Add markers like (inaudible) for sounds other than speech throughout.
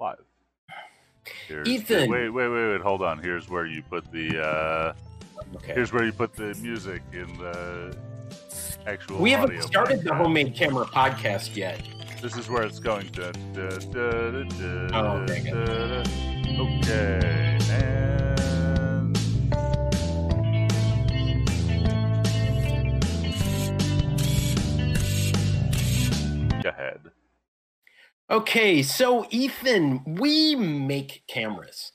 live. Here's Ethan. wait, wait, wait, wait. Hold on. Here's where you put the. Uh, okay. Here's where you put the music in the actual. We haven't started podcast. the homemade camera podcast yet. This is where it's going. Da, da, da, oh, dang it. Okay. Okay, so Ethan, we make cameras.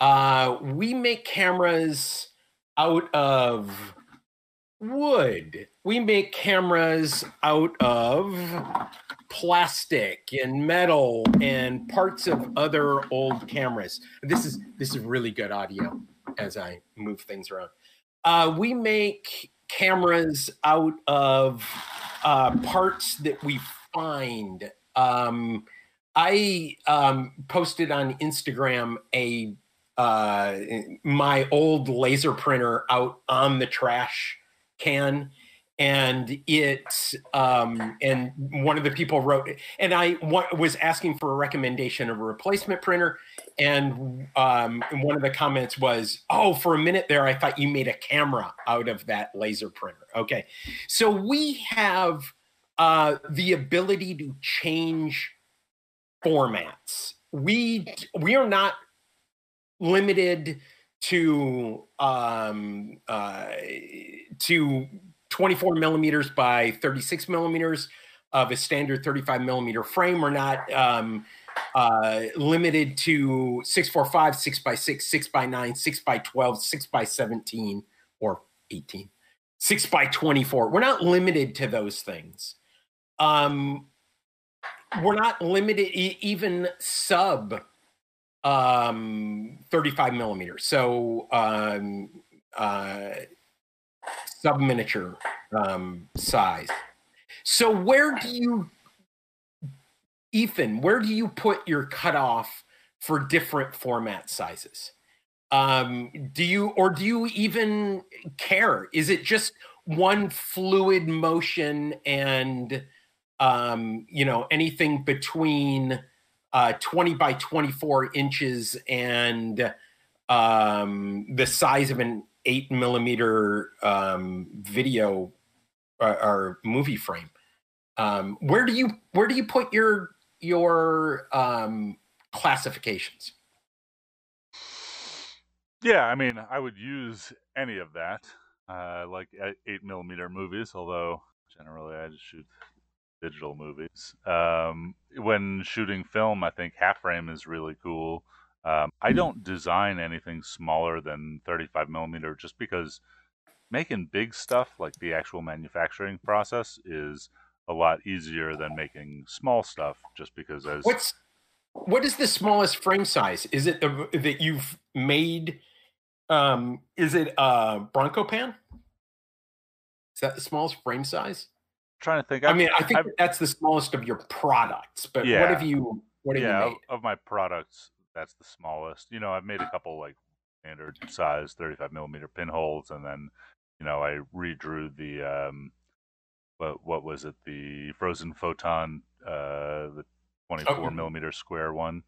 Uh, we make cameras out of wood. We make cameras out of plastic and metal and parts of other old cameras. This is this is really good audio as I move things around. Uh, we make cameras out of uh, parts that we find um, I um, posted on Instagram a uh, my old laser printer out on the trash can and it um, and one of the people wrote and i was asking for a recommendation of a replacement printer and um, one of the comments was oh for a minute there i thought you made a camera out of that laser printer. Okay. So we have uh, the ability to change formats. We we are not limited to um, uh, to 24 millimeters by 36 millimeters of a standard 35 millimeter frame. We're not um, uh, limited to 645, 6 by 6, 6 by 9, 6 by 12, 6 by 17, or 18, 6 by 24. We're not limited to those things um, we're not limited even sub um 35 millimeters. So um uh sub miniature um size. So where do you ethan where do you put your cutoff for different format sizes? Um do you or do you even care? Is it just one fluid motion and um, you know, anything between uh, 20 by 24 inches and um, the size of an eight millimeter um, video or, uh, or, movie frame. Um, where do you where do you put your your um, classifications? Yeah, I mean, I would use any of that, uh, like eight millimeter movies. Although generally, I just shoot digital movies. Um, when shooting film, I think half frame is really cool. Um, I hmm. don't design anything smaller than 35 millimeter just because making big stuff like the actual manufacturing process is a lot easier than making small stuff just because as what's what is the smallest frame size is it the, that you've made um is it a bronco pan is that the smallest frame size trying to think. I've, i mean, I think that's the smallest of your products. But yeah, what have you? What have yeah, you made? Of, of my products, that's the smallest. You know, I've made a couple like standard size 35 millimeter pinholes, and then you know I redrew the um, what what was it? The frozen photon, uh, the 24 oh. millimeter square one.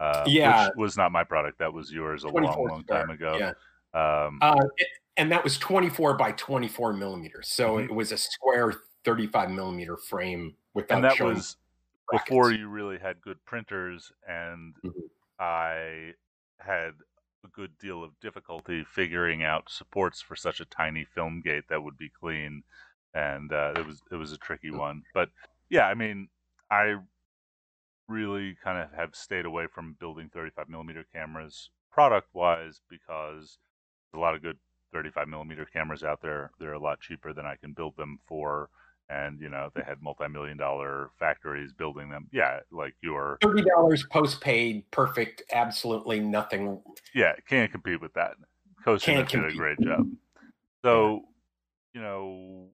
Uh, yeah, which was not my product. That was yours a long, long time ago. Yeah. Um, uh, it, and that was 24 by 24 millimeters. So mm-hmm. it was a square 35 millimeter frame without and that was brackets. before you really had good printers and mm-hmm. i had a good deal of difficulty figuring out supports for such a tiny film gate that would be clean and uh, it was it was a tricky mm. one but yeah i mean i really kind of have stayed away from building 35 millimeter cameras product wise because there's a lot of good 35 millimeter cameras out there they're a lot cheaper than i can build them for and you know they had multi-million dollar factories building them. Yeah like your $30 post-paid perfect absolutely nothing. Yeah can't compete with that. Costa did a great job. So you know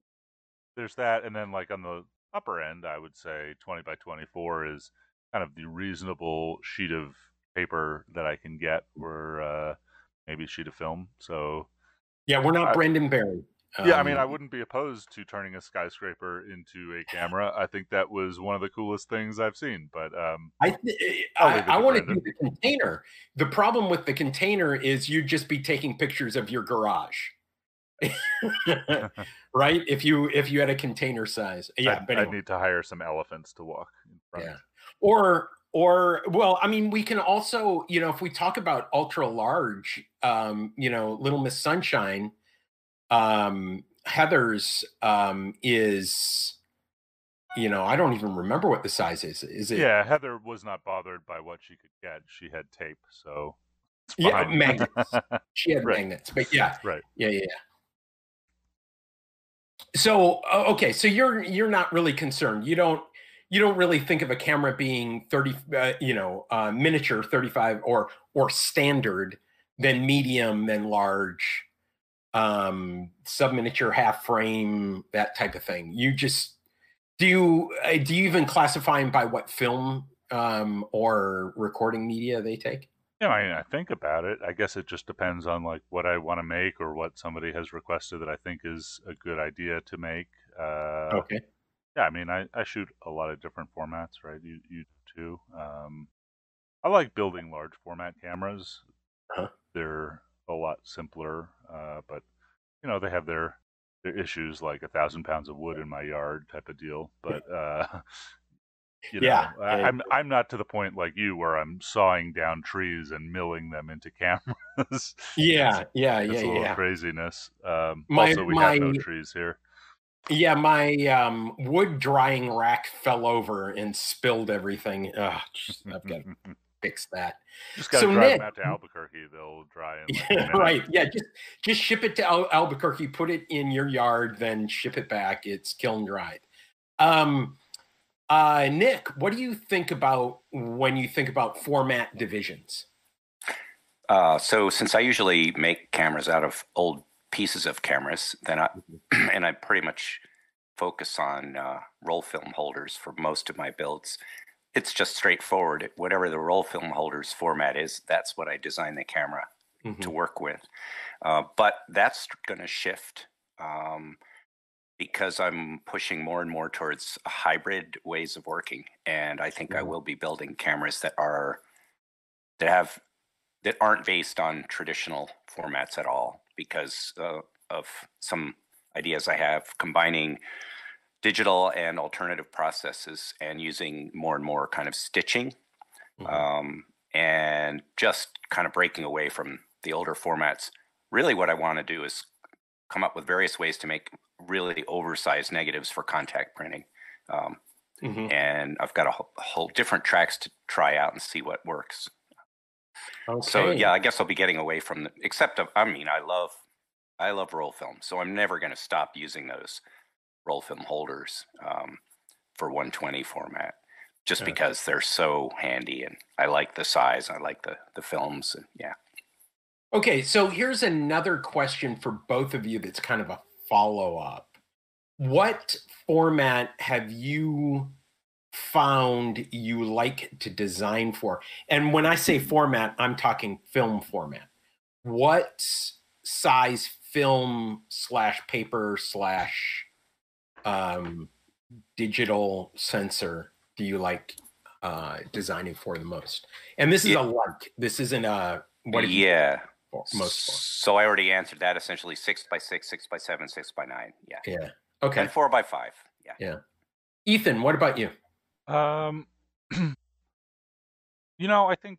there's that and then like on the upper end i would say 20 by 24 is kind of the reasonable sheet of paper that i can get or uh, maybe sheet of film. So yeah we're not I, brendan barry Um, yeah, I mean, I um, wouldn't be opposed to turning a skyscraper into a camera. I think that was one of the coolest things I've seen. But um, I, th- I, I want to do the container. The problem with the container is you'd just be taking pictures of your garage. (laughs) (laughs) right? If you if you had a container size, yeah. I, but anyway. I need to hire some elephants to walk. yeah. Or or well, I mean, we can also, you know, if we talk about ultra large, um, you know, Little Miss Sunshine, um, Heather's um, is, you know, I don't even remember what the size is. Is it? Yeah, Heather was not bothered by what she could get. She had tape, so yeah, magnets. (laughs) she had right. magnets, but yeah, right, yeah, yeah. So okay, so you're you're not really concerned. You don't you don't really think of a camera being 30 uh, you know uh, miniature 35 or or standard then medium then large um sub miniature half frame that type of thing you just do you uh, do you even classify them by what film um or recording media they take yeah, I mean, I think about it. I guess it just depends on like what I want to make or what somebody has requested that I think is a good idea to make. Uh, okay. Yeah, I mean, I, I shoot a lot of different formats, right? You you too. Um, I like building large format cameras. Uh-huh. They're a lot simpler, uh, but you know they have their their issues like a thousand pounds of wood in my yard type of deal. But uh, (laughs) You know, yeah, I, I'm I'm not to the point like you where I'm sawing down trees and milling them into (laughs) cameras. Yeah, yeah, yeah, yeah. Craziness. Um, my, also, we my, have no trees here. Yeah, my um, wood drying rack fell over and spilled everything. Just, I've got (laughs) fix that. Just got to so drive Nick, them out to Albuquerque; they'll dry. In like (laughs) right? Yeah, just just ship it to Al- Albuquerque, put it in your yard, then ship it back. It's kiln dried. Um, uh, Nick, what do you think about when you think about format divisions? Uh, so, since I usually make cameras out of old pieces of cameras, then I mm-hmm. (clears throat) and I pretty much focus on uh, roll film holders for most of my builds. It's just straightforward. Whatever the roll film holders format is, that's what I design the camera mm-hmm. to work with. Uh, but that's going to shift. Um, because I'm pushing more and more towards hybrid ways of working, and I think mm-hmm. I will be building cameras that are that have that aren't based on traditional formats at all because uh, of some ideas I have combining digital and alternative processes and using more and more kind of stitching mm-hmm. um, and just kind of breaking away from the older formats. Really, what I want to do is come up with various ways to make really oversized negatives for contact printing. Um, mm-hmm. And I've got a whole, a whole, different tracks to try out and see what works. Okay. So yeah, I guess I'll be getting away from the, except I mean, I love, I love roll film. So I'm never going to stop using those roll film holders um, for 120 format just okay. because they're so handy and I like the size. I like the, the films and yeah. Okay, so here's another question for both of you that's kind of a follow up. What format have you found you like to design for? And when I say format, I'm talking film format. What size film slash paper slash um, digital sensor do you like uh, designing for the most? And this is yeah. a like. This isn't a what? Yeah for most for? So I already answered that. Essentially, six by six, six by seven, six by nine. Yeah. Yeah. Okay. And four by five. Yeah. Yeah. Ethan, what about you? Um, (clears throat) you know, I think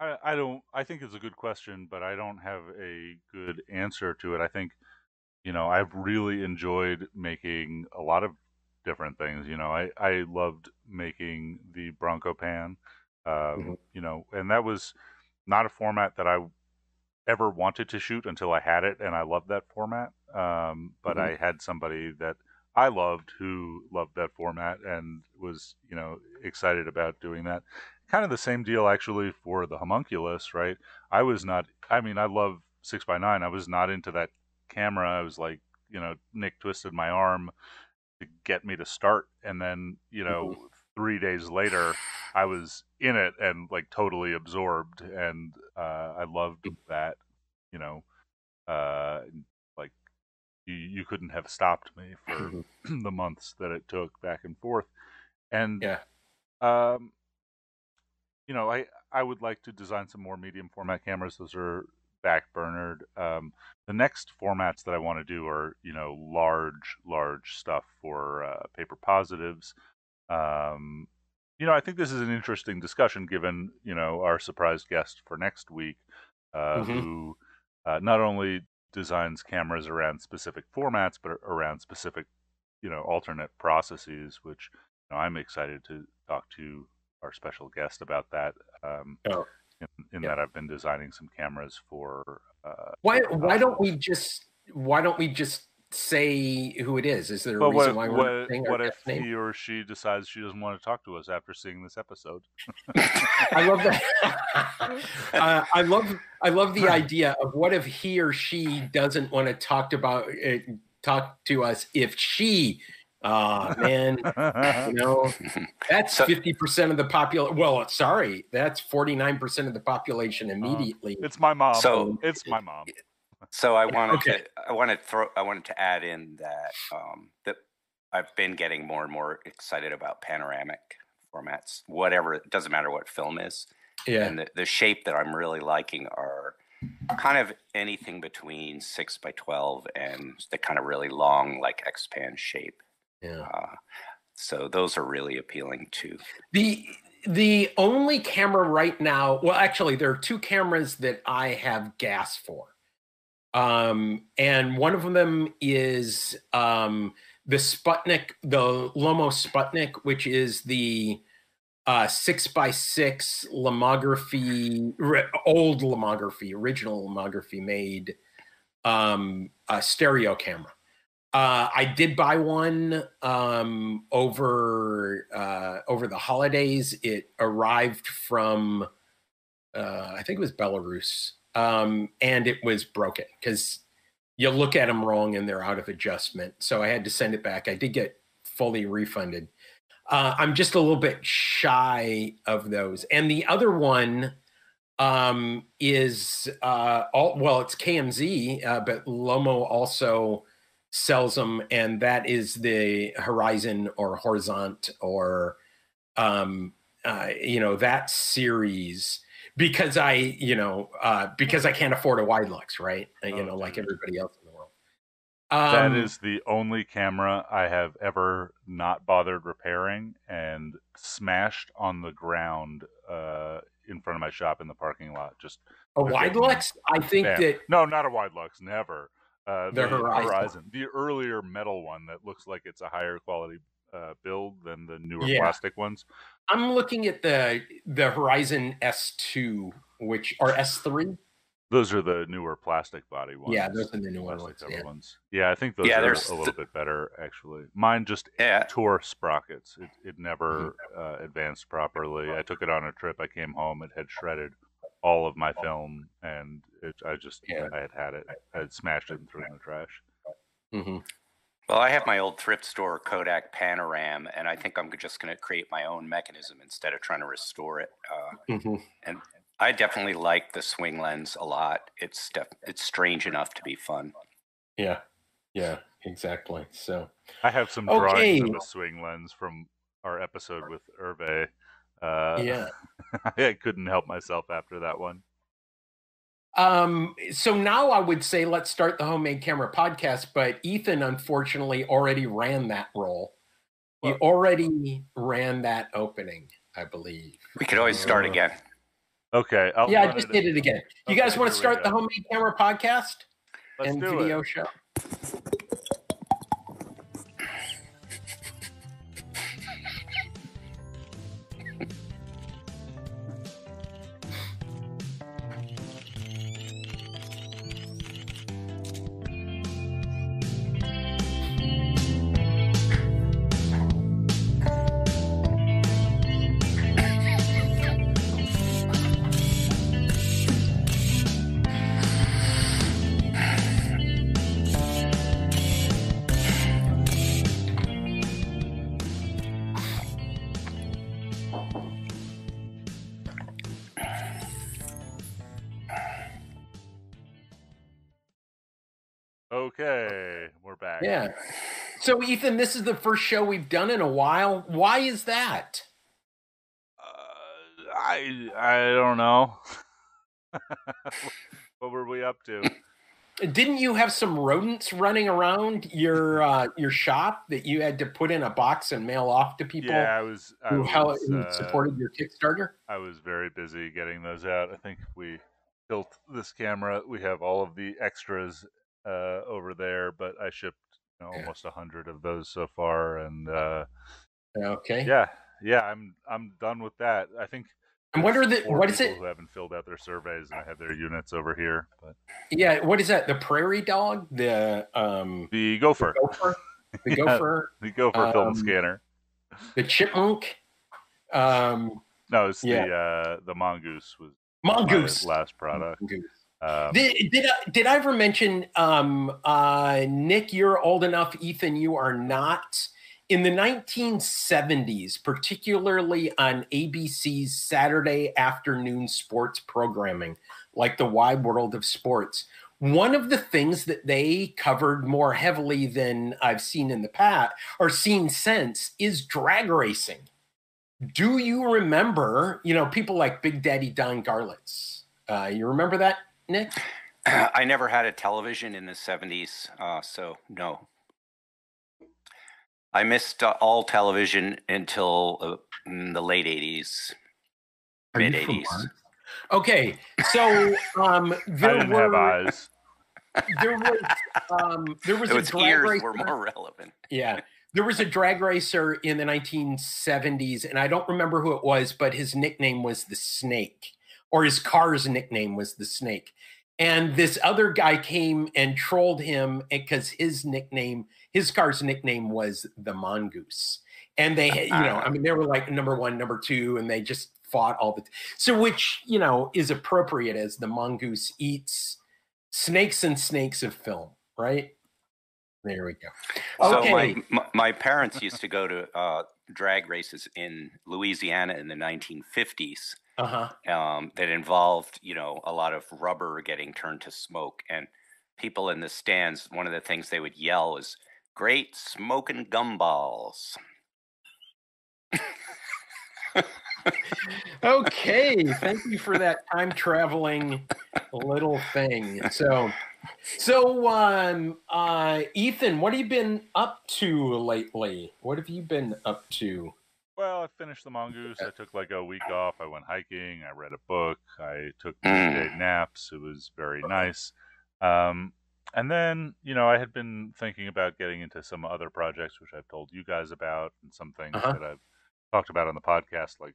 I, I don't. I think it's a good question, but I don't have a good answer to it. I think, you know, I've really enjoyed making a lot of different things. You know, I I loved making the Bronco Pan. Um, mm-hmm. You know, and that was not a format that I ever wanted to shoot until I had it, and I loved that format. Um, but mm-hmm. I had somebody that I loved who loved that format and was, you know, excited about doing that. Kind of the same deal actually for the homunculus, right? I was not. I mean, I love six by nine. I was not into that camera. I was like, you know, Nick twisted my arm to get me to start, and then you know, mm-hmm. three days later, I was in it and like totally absorbed, and uh, I loved that. You know, uh, like you, you couldn't have stopped me for Mm-hmm. (clears throat) the months that it took back and forth. And Yeah. um, you know, I I would like to design some more medium format cameras. Those are backburnered. Um, the next formats that I want to do are you know large large stuff for uh, paper positives. Um, you know, I think this is an interesting discussion given you know our surprise guest for next week, uh, Mhm. who uh, not only designs cameras around specific formats but around specific you know alternate processes, which you know, I'm excited to talk to our special guest about that. Um, Oh. In, in Yeah. that I've been designing some cameras for. Uh, Why why don't we just why don't we just say who it is? Is there a reason what, why we're what, saying what if name? he or she decides she doesn't want to talk to us after seeing this episode? (laughs) I love that. (laughs) uh, I love I love the (laughs) idea of what if he or she doesn't want to talk about uh, talk to us if she uh man you (laughs) know that's So- 50% of the population well sorry that's 49% of the population immediately it's my mom. So- it's my mom. So I wanted Okay. to I wanted to throw I wanted to add in that um, that I've been getting more and more excited about panoramic formats. Whatever it doesn't matter what film is, yeah and the, the shape that I'm really liking are kind of anything between six by twelve and the kind of really long like XPan shape. Yeah Uh, so those are really appealing too. The the only camera right now, well, actually, there are two cameras that I have gas for. Um, and one of them is um, the Sputnik, the Lomo Sputnik, which is the uh, six by six lomography, old lomography, original lomography made um, a stereo camera. Uh, I did buy one um, over uh, over the holidays. It arrived from uh, I think it was Belarus, um, and it was broken because you look at them wrong and they're out of adjustment. So I had to send it back. I did get fully refunded. Uh, I'm just a little bit shy of those. And the other one um, is uh, all well, it's KMZ, uh, but Lomo also sells them, and that is the Horizon or Horizont or um, uh, you know that series because I you know uh, because I can't afford a Widelux, right? Uh, you Oh, know, like everybody else in the world. that Um, is the only camera I have ever not bothered repairing and smashed on the ground uh, in front of my shop in the parking lot. Just a Widelux. I think bam. that no, not a Widelux, never. Uh, The Horizon. the earlier metal one that looks like it's a higher quality uh, build than the newer Yeah. plastic ones. I'm looking at the the Horizon S2, which or S3. Those are the newer plastic body ones. Yeah, those are the newer ones. Yeah. ones. Yeah, I think those Yeah, are there's a little th- bit better actually. Mine just Yeah, tore sprockets. It, it never Mm-hmm. uh, advanced properly. I took it on a trip. I came home. It had shredded all of my film, and it, I just Yeah. I had had it. I had smashed it and threw it in the trash. hmm Well, I have my old thrift store Kodak Panoram, and I think I'm just going to create my own mechanism instead of trying to restore it. Uh, hmm I definitely like the swing lens a lot. It's def- it's strange enough to be fun. Yeah. Yeah. Exactly. So. I have some Okay. drawings of a swing lens from our episode with Hervé. Uh, Yeah. (laughs) I couldn't help myself after that one. Um, so now I would say let's start the homemade camera podcast, but Ethan unfortunately already ran that role. He already ran that opening, I believe. We could always start Uh, again. Okay. I'll yeah, I just it- did it again. You Okay, guys want to start the homemade camera podcast Let's and do video it. show? Yeah. So, Ethan, this is the first show we've done in a while. Why is that? Uh, I I don't know. (laughs) what were we up to? Didn't you have some rodents running around your uh, your shop that you had to put in a box and mail off to people? Yeah, I was. I who, was, uh, supported your Kickstarter. I was very busy getting those out. I think we built this camera. We have all of the extras uh, over there, but I shipped know, Yeah. almost a hundred of those so far, and uh, Okay. yeah, yeah, I'm I'm done with that. I think. I wonder there's that what is it? Who haven't filled out their surveys, and I have their units over here. But Yeah, what is that? The prairie dog, the um, the gopher, gopher, (laughs) the Yeah. gopher, the gopher film Um, scanner. the chipmunk, um, No, it's yeah. the uh, the mongoose was mongoose. last product. Mongoose. Um, Did, did I, did I ever mention um, uh, Nick? You're old enough. Ethan, you are not. In the 1970s, particularly on ABC's Saturday afternoon sports programming, like the Wide World of Sports, one of the things that they covered more heavily than I've seen in the past or seen since is drag racing. Do you remember, you know, people like Big Daddy Don Garlits? Uh, you remember that, Nick? (sighs) I never had a television in the 70s, uh, so no. I missed uh, all television until uh, in the late 80s, Are mid 80s. Okay, so um, (laughs) I there didn't were have eyes. (laughs) there was um, there was So a its drag ears racer. were more (laughs) relevant. Yeah, there was a drag racer in the 1970s, and I don't remember who it was, but his nickname was the Snake, or his car's nickname was the Snake. And this other guy came and trolled him because his nickname, his car's nickname was the Mongoose. And they, (laughs) you know, I mean, they were like number one, number two, and they just fought all the. So, which you know is appropriate as the mongoose eats snakes and snakes of film, right? There we go. So my, my my parents used to go to uh, drag races in Louisiana in the 1950s Uh huh. um, that involved, you know, a lot of rubber getting turned to smoke, and people in the stands. One of the things they would yell is "Great smoking gumballs." Okay. (laughs) Thank you for that time traveling little thing. So, so um, uh, Ethan, what have you been up to lately? What have you been up to? Well, I finished the mongoose. I took like a week off. I went hiking. I read a book. I took Mm. midday naps. It was very nice. Um, and then, you know, I had been thinking about getting into some other projects, which I've told you guys about, and some things Uh-huh. that I've talked about on the podcast, like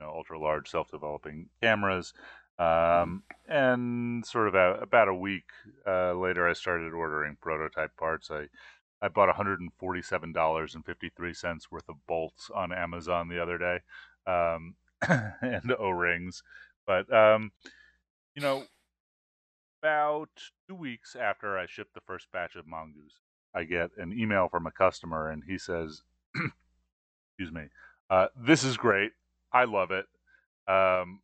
you know, ultra large self developing cameras. Um, and sort of a, about a week uh, later, I started ordering prototype parts. I I bought $147.53 worth of bolts on Amazon the other day um, (laughs) and O rings. But, um, you know, about two weeks after I shipped the first batch of Mongoose, I get an email from a customer and he says, (clears throat) Excuse me, uh, this is great. I love it. Um,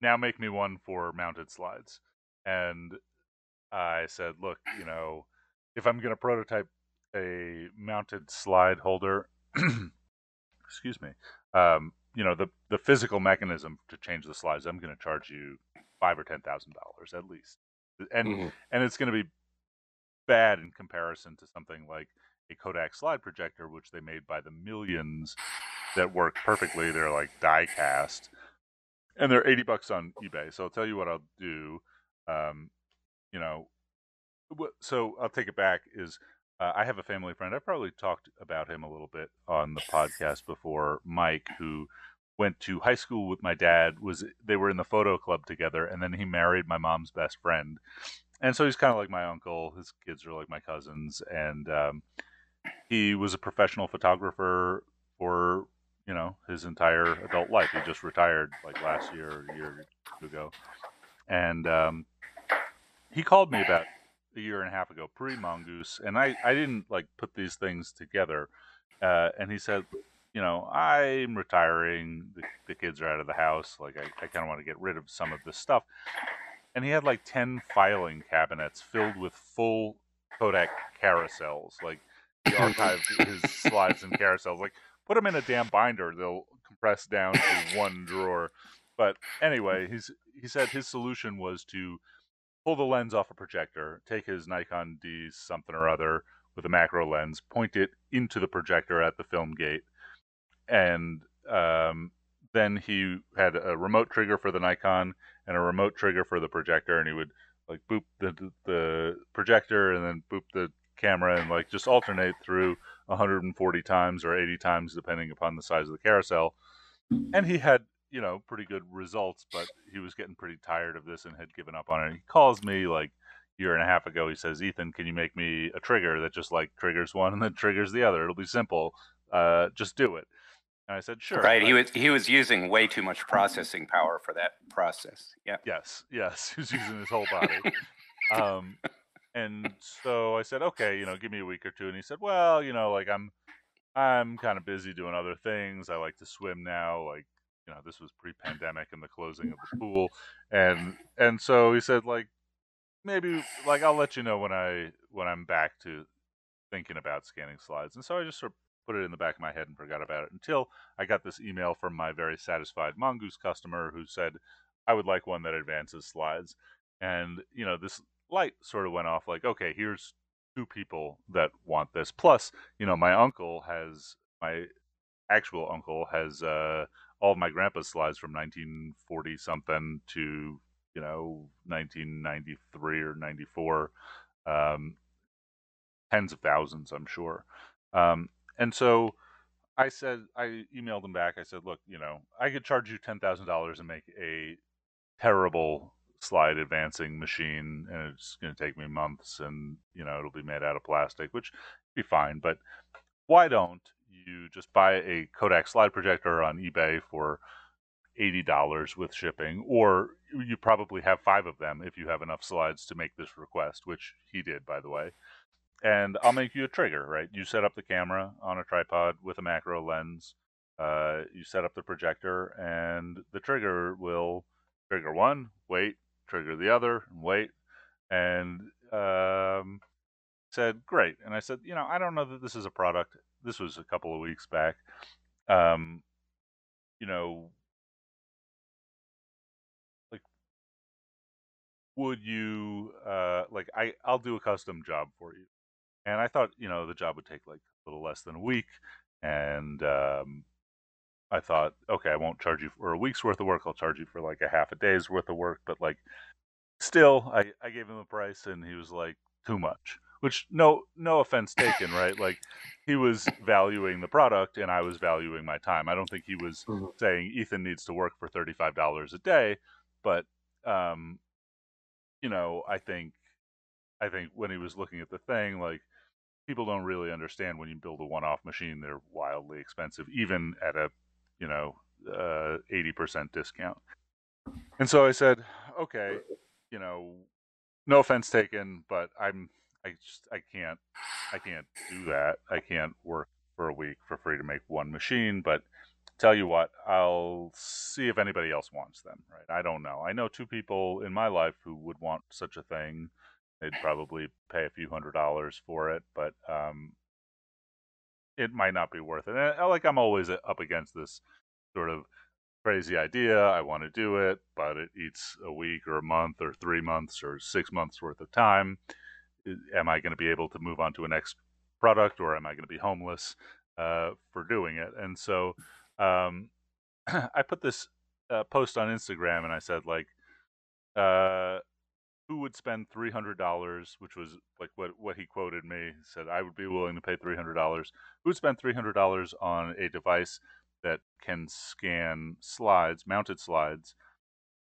now make me one for mounted slides. And I said, Look, you (sighs) know, if I'm going to prototype a mounted slide holder, (clears throat) excuse me, um, you know, the the physical mechanism to change the slides, I'm going to charge you five or ten thousand dollars at least, and Mhm. and it's going to be bad in comparison to something like a Kodak slide projector, which they made by the millions that work perfectly. They're like die cast, and they're eighty bucks on eBay. So I'll tell you what I'll do. Um, you know, so I'll take it back. Is uh, I have a family friend. I've probably talked about him a little bit on the podcast before. Mike, who went to high school with my dad, was they were in the photo club together, and then he married my mom's best friend, and so he's kind of like my uncle. His kids are like my cousins, and um, he was a professional photographer for you know his entire adult life. He just retired like last year or a year ago, and um, he called me about a year and a half ago pre mongoose and i i didn't like put these things together uh, and he said you know i'm retiring the, the kids are out of the house like i, I kind of want to get rid of some of this stuff and he had like 10 filing cabinets filled with full Kodak carousels. Like he (laughs) archived his slides and carousels. Like put them in a damn binder; they'll compress down to (laughs) one drawer. But anyway, he's he said his solution was to pull the lens off a projector, take his Nikon D something or other with a macro lens, point it into the projector at the film gate, and um, then he had a remote trigger for the Nikon and a remote trigger for the projector, and he would like boop the the projector and then boop the camera and like just alternate through 140 times or 80 times depending upon the size of the carousel. And he had you know pretty good results, but he was getting pretty tired of this and had given up on it. He calls me like year and a half ago. He says, "Ethan, can you make me a trigger that just like triggers one and then triggers the other? It'll be simple. Uh, just do it." And I said, "Sure." Right. He was he was using way too much processing power for that process. Yeah. Yes. Yes. (laughs) He was using his whole body. um, and so I said, "Okay, you know, give me a week or two. And he said, "Well, you know, like I'm I'm kind of busy doing other things. I like to swim now. Like, you know, this was pre-pandemic and the closing of the pool, and and so he said, like, maybe like I'll let you know when I when I'm back to thinking about scanning slides. And so I just sort of put it in the back of my head and forgot about it until I got this email from my very satisfied Mongoose customer who said I would like one that advances slides. And you know, this light sort of went off like, okay, here's two people that want this. Plus, you know, my uncle has my actual uncle has uh, all of my grandpa's slides from 1940 something to you know 1993 or 94 um, tens of thousands i'm sure um, and so i said i emailed him back i said look you know i could charge you $10000 and make a terrible slide advancing machine and it's going to take me months and you know it'll be made out of plastic which be fine but why don't you just buy a kodak slide projector on ebay for $80 with shipping, or you probably have five of them if you have enough slides to make this request, which he did, by the way. And I'll make you a trigger, right? You set up the camera on a tripod with a macro lens. Uh, you set up the projector, and the trigger will trigger one, wait, trigger the other, and wait. And um, said, great. And I said, you know, I don't know that this is a product. This was a couple of weeks back. Um, you know, like, would you uh like I I'll do a custom job for you. And I thought, you know, the job would take like a little less than a week and um I thought, okay, I won't charge you for a week's worth of work. I'll charge you for like a half a day's worth of work, but like still I I gave him a price and he was like too much. Which no no offense taken, right? Like he was valuing the product and I was valuing my time. I don't think he was mm-hmm. saying Ethan needs to work for $35 a day, but um you know, I think I think when he was looking at the thing, like people don't really understand when you build a one-off machine, they're wildly expensive, even at a you know uh, eighty uh, percent discount. And so I said, okay, you know, no offense taken, but I'm I just I can't I can't do that. I can't work for a week for free to make one machine, but tell you what, I'll see if anybody else wants them. Right? I don't know. I know two people in my life who would want such a thing. They'd probably pay a few hundred dollars for it, but um, it might not be worth it. And like I'm always up against this sort of crazy idea. I want to do it, but it eats a week or a month or three months or six months worth of time. Am I going to be able to move on to a next product, or am I going to be homeless uh, for doing it? And so um, (clears throat) I put this uh, post on Instagram and I said like, uh, who would spend three hundred dollars, which was like what what he quoted me. Said I would be willing to pay three hundred dollars. Who would spend three hundred dollars on a device that can scan slides, mounted slides,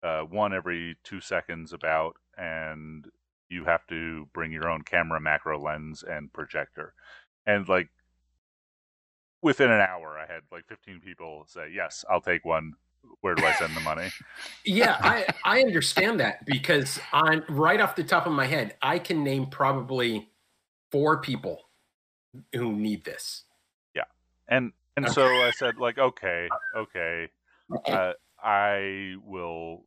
uh, one every two seconds about, and you have to bring your own camera, macro lens, and projector. And like within an hour, I had like 15 people say, "Yes, I'll take one." Where do I send the money? yeah, (laughs) I I understand that because I'm right off the top of my head, I can name probably four people who need this. Yeah, and and okay. so I said like, okay, okay, uh, I will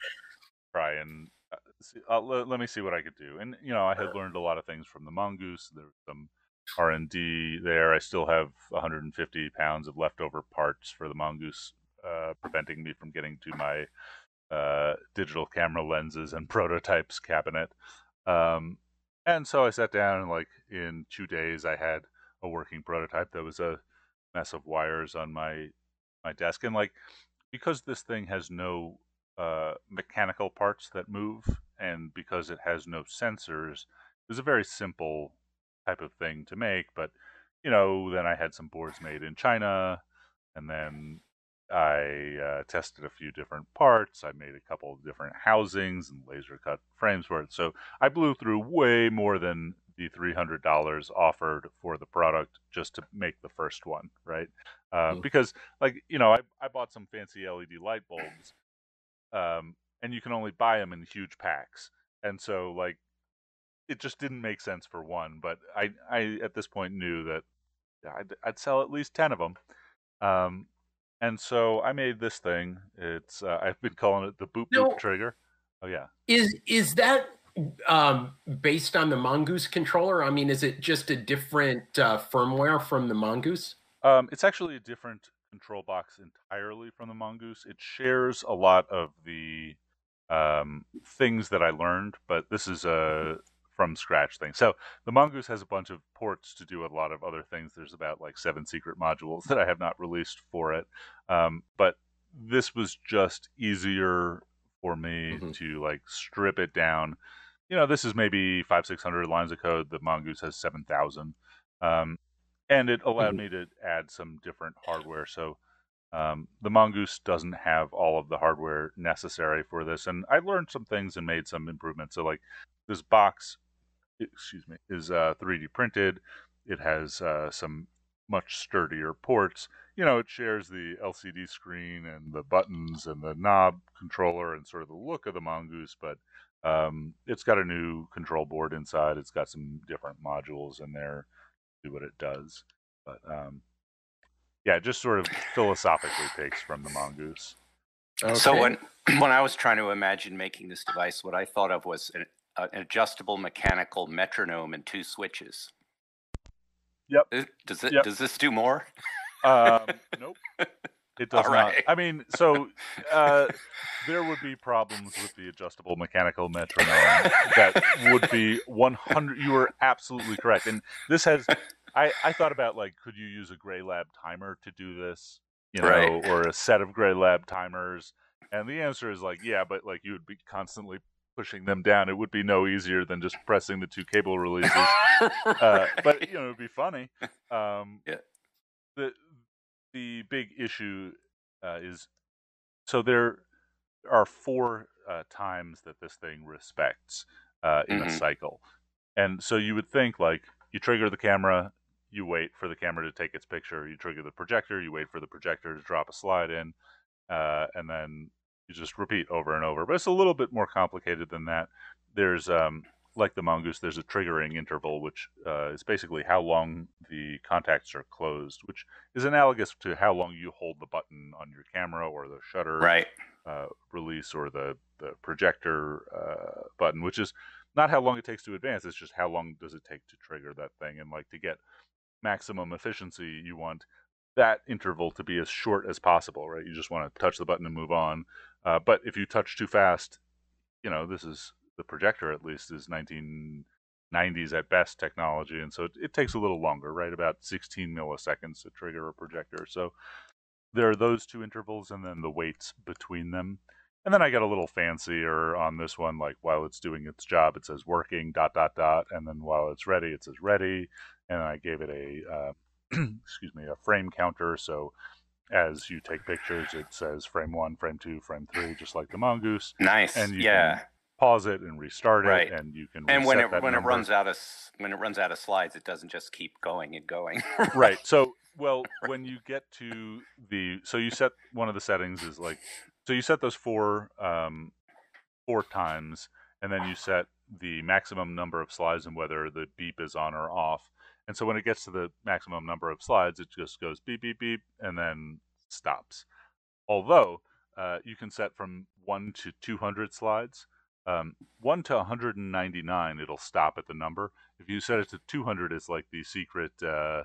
try and uh, uh, let, let, me see what I could do. And you know, I had learned a lot of things from the mongoose. There's some R and D there. I still have 150 pounds of leftover parts for the mongoose, uh, preventing me from getting to my uh, digital camera lenses and (laughs) prototypes cabinet. Um, and so I sat down and like in two days I had a working prototype that was a mess of wires on my my desk and like because this thing has no uh, mechanical parts that move and because it has no sensors it was a very simple type of thing to make but you know then i had some boards made in china and then I uh, tested a few different parts. I made a couple of different housings and laser cut frames for it. So I blew through way more than the $300 offered for the product just to make the first one, right? Uh, mm. Because, like, you know, I, I bought some fancy LED light bulbs, um, and you can only buy them in huge packs. And so, like, it just didn't make sense for one. But I, I at this point knew that I'd, I'd sell at least 10 of them. Um, and so I made this thing. It's uh, I've been calling it the boop boop trigger. Oh yeah. Is is that um, based on the Mongoose controller? I mean, is it just a different uh, firmware from the Mongoose? Um, it's actually a different control box entirely from the Mongoose. It shares a lot of the um, things that I learned, but this is a from scratch thing. So the Mongoose has a bunch of ports to do a lot of other things. There's about like seven secret modules (laughs) that I have not released for it. Um, but this was just easier for me mm-hmm. to like strip it down. You know, this is maybe five, six hundred lines of code. The Mongoose has seven thousand, um, and it allowed mm-hmm. me to add some different hardware. So um, the Mongoose doesn't have all of the hardware necessary for this, and I learned some things and made some improvements. So, like this box excuse me, is uh, 3D printed. It has uh, some much sturdier ports. You know, it shares the LCD screen and the buttons and the knob controller and sort of the look of the Mongoose, but um, it's got a new control board inside. It's got some different modules in there to do what it does. But um, yeah, it just sort of philosophically takes from the Mongoose. Okay. So when (clears throat) when I was trying to imagine making this device, what I thought of was an uh, an adjustable mechanical metronome and two switches. Yep. Does it? Yep. Does this do more? Um, nope. (laughs) It does not. I mean, so (laughs) uh, there would be problems with the adjustable mechanical metronome that would be 100. You are absolutely correct. And this has, I, I thought about like, could you use a GraLab timer to do this? You know, right. or a set of GraLab timers. And the answer is like, yeah, but like you would be constantly pushing them down. It would be no easier than just pressing the two cable releases. (laughs) uh, but you know, it'd be funny. Um, yeah. The the big issue uh, is so there are four uh, times that this thing respects uh, in mm-hmm. a cycle, and so you would think like you trigger the camera, you wait for the camera to take its picture, you trigger the projector, you wait for the projector to drop a slide in, uh, and then you just repeat over and over. But it's a little bit more complicated than that. There's um, like the mongoose, there's a triggering interval, which uh, is basically how long the contacts are closed, which is analogous to how long you hold the button on your camera or the shutter right. uh, release or the the projector uh, button, which is not how long it takes to advance. It's just how long does it take to trigger that thing. And like to get maximum efficiency, you want that interval to be as short as possible, right? You just want to touch the button and move on. Uh, but if you touch too fast, you know, this is the projector at least is 1990s at best technology. And so it, it takes a little longer, right? About 16 milliseconds to trigger a projector. So there are those two intervals and then the weights between them. And then I get a little fancier on this one, like while it's doing its job, it says working, dot, dot, dot. And then while it's ready, it says ready. And I gave it a, uh, (clears throat) excuse me, a frame counter. So as you take pictures, it says frame one, frame two, frame three, just like the mongoose. Nice. And you yeah. can pause it and restart right. it, and you can. And when it when number. it runs out of when it runs out of slides, it doesn't just keep going and going. (laughs) right. So well, (laughs) when you get to the so you set one of the settings is like so you set those four um, four times, and then you set the maximum number of slides and whether the beep is on or off. And so when it gets to the maximum number of slides, it just goes beep, beep, beep, and then stops. Although uh, you can set from 1 to 200 slides. um, 1 to 199, it'll stop at the number. If you set it to 200, it's like the secret uh,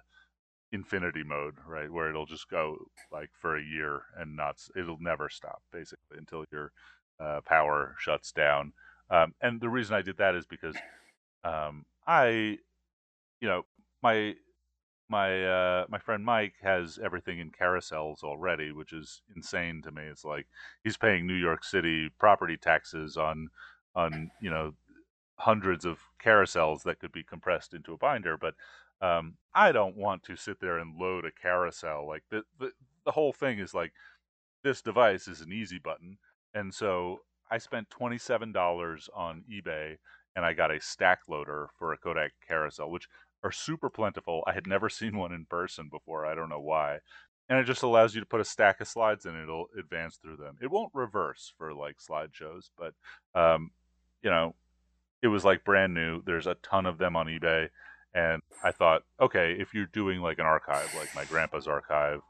infinity mode, right? Where it'll just go like for a year and not, it'll never stop basically until your uh, power shuts down. Um, and the reason I did that is because um, I, you know, my my uh, my friend Mike has everything in carousels already, which is insane to me. It's like he's paying New York City property taxes on on you know hundreds of carousels that could be compressed into a binder, but um, I don't want to sit there and load a carousel. Like the, the the whole thing is like this device is an easy button, and so I spent twenty seven dollars on eBay and I got a stack loader for a Kodak carousel, which are super plentiful. I had never (laughs) seen one in person before. I don't know why. And it just allows you to put a stack of slides in. It'll advance through them. It won't reverse for like slideshows, but um, you know, it was like brand new. There's a ton of them on eBay, and I thought, okay, if you're doing like an archive, like my grandpa's archive,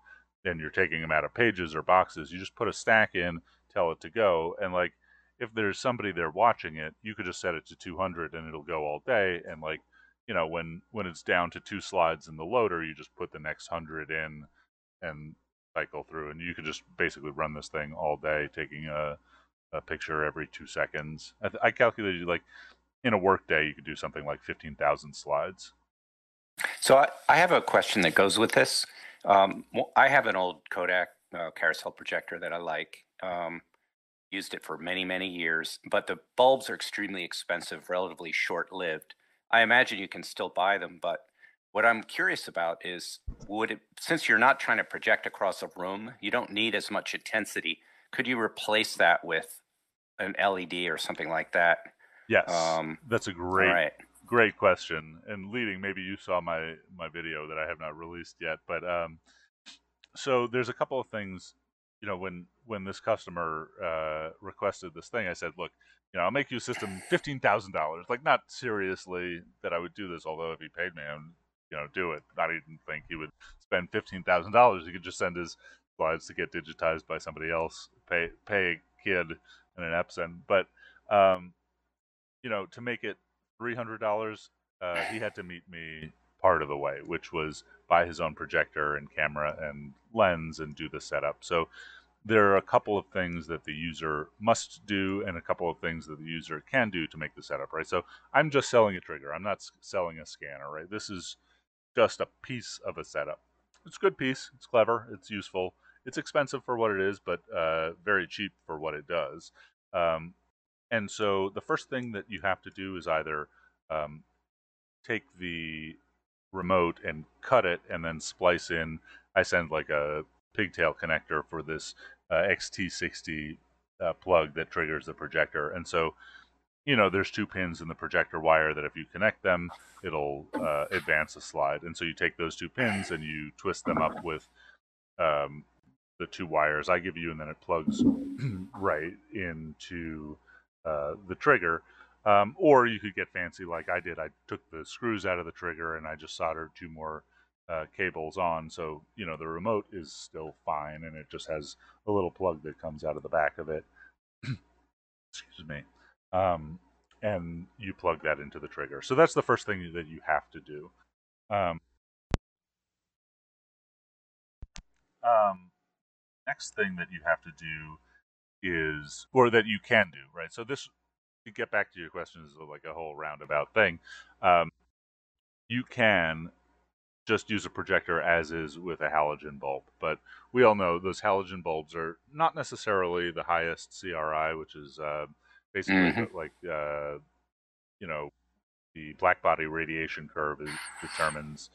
and you're taking them out of pages or boxes, you just put a stack in, tell it to go, and like if there's somebody there watching it, you could just set it to 200 and it'll go all day, and like you know when when it's down to two slides in the loader you just put the next hundred in and cycle through and you could just basically run this thing all day taking a, a picture every two seconds. I, th- I calculated like in a work day you could do something like 15000 slides. So I, I have a question that goes with this. Um, i have an old kodak uh, carousel projector that i like. Um, used it for many many years but the bulbs are extremely expensive relatively short lived I imagine you can still buy them, but what I'm curious about is would it, since you're not trying to project across a room, you don't need as much intensity. Could you replace that with an LED or something like that? Yes, um, that's a great, right. great question. And leading, maybe you saw my my video that I have not released yet, but um, so there's a couple of things. You know, when when this customer uh, requested this thing, I said, look, you know, I'll make you a system fifteen thousand dollars. Like not seriously that I would do this, although if he paid me, I would, you know, do it. Not even think he would spend fifteen thousand dollars. He could just send his slides to get digitized by somebody else, pay pay a kid and an Epson. But um, you know, to make it three hundred dollars, uh, he had to meet me part of the way, which was buy his own projector and camera and lens and do the setup. So there are a couple of things that the user must do and a couple of things that the user can do to make the setup, right? So I'm just selling a trigger. I'm not selling a scanner, right? This is just a piece of a setup. It's a good piece. It's clever. It's useful. It's expensive for what it is, but uh, very cheap for what it does. Um, and so the first thing that you have to do is either um, take the remote and cut it and then splice in. I send like a pigtail connector for this uh, XT60 uh, plug that triggers the projector. And so, you know, there's two pins in the projector wire that if you connect them, it'll uh, advance the slide. And so you take those two pins and you twist them up with um, the two wires I give you, and then it plugs (clears throat) right into uh, the trigger. Um, or you could get fancy like I did. I took the screws out of the trigger and I just soldered two more uh, cables on. So, you know, the remote is still fine and it just has a little plug that comes out of the back of it. (clears throat) Excuse me. Um, and you plug that into the trigger. So that's the first thing that you have to do. Um, um, next thing that you have to do is, or that you can do, right? So this, to get back to your question, is like a whole roundabout thing. Um, you can just use a projector as is with a halogen bulb. But we all know those halogen bulbs are not necessarily the highest CRI, which is uh, basically mm-hmm. like, uh, you know, the black body radiation curve is, determines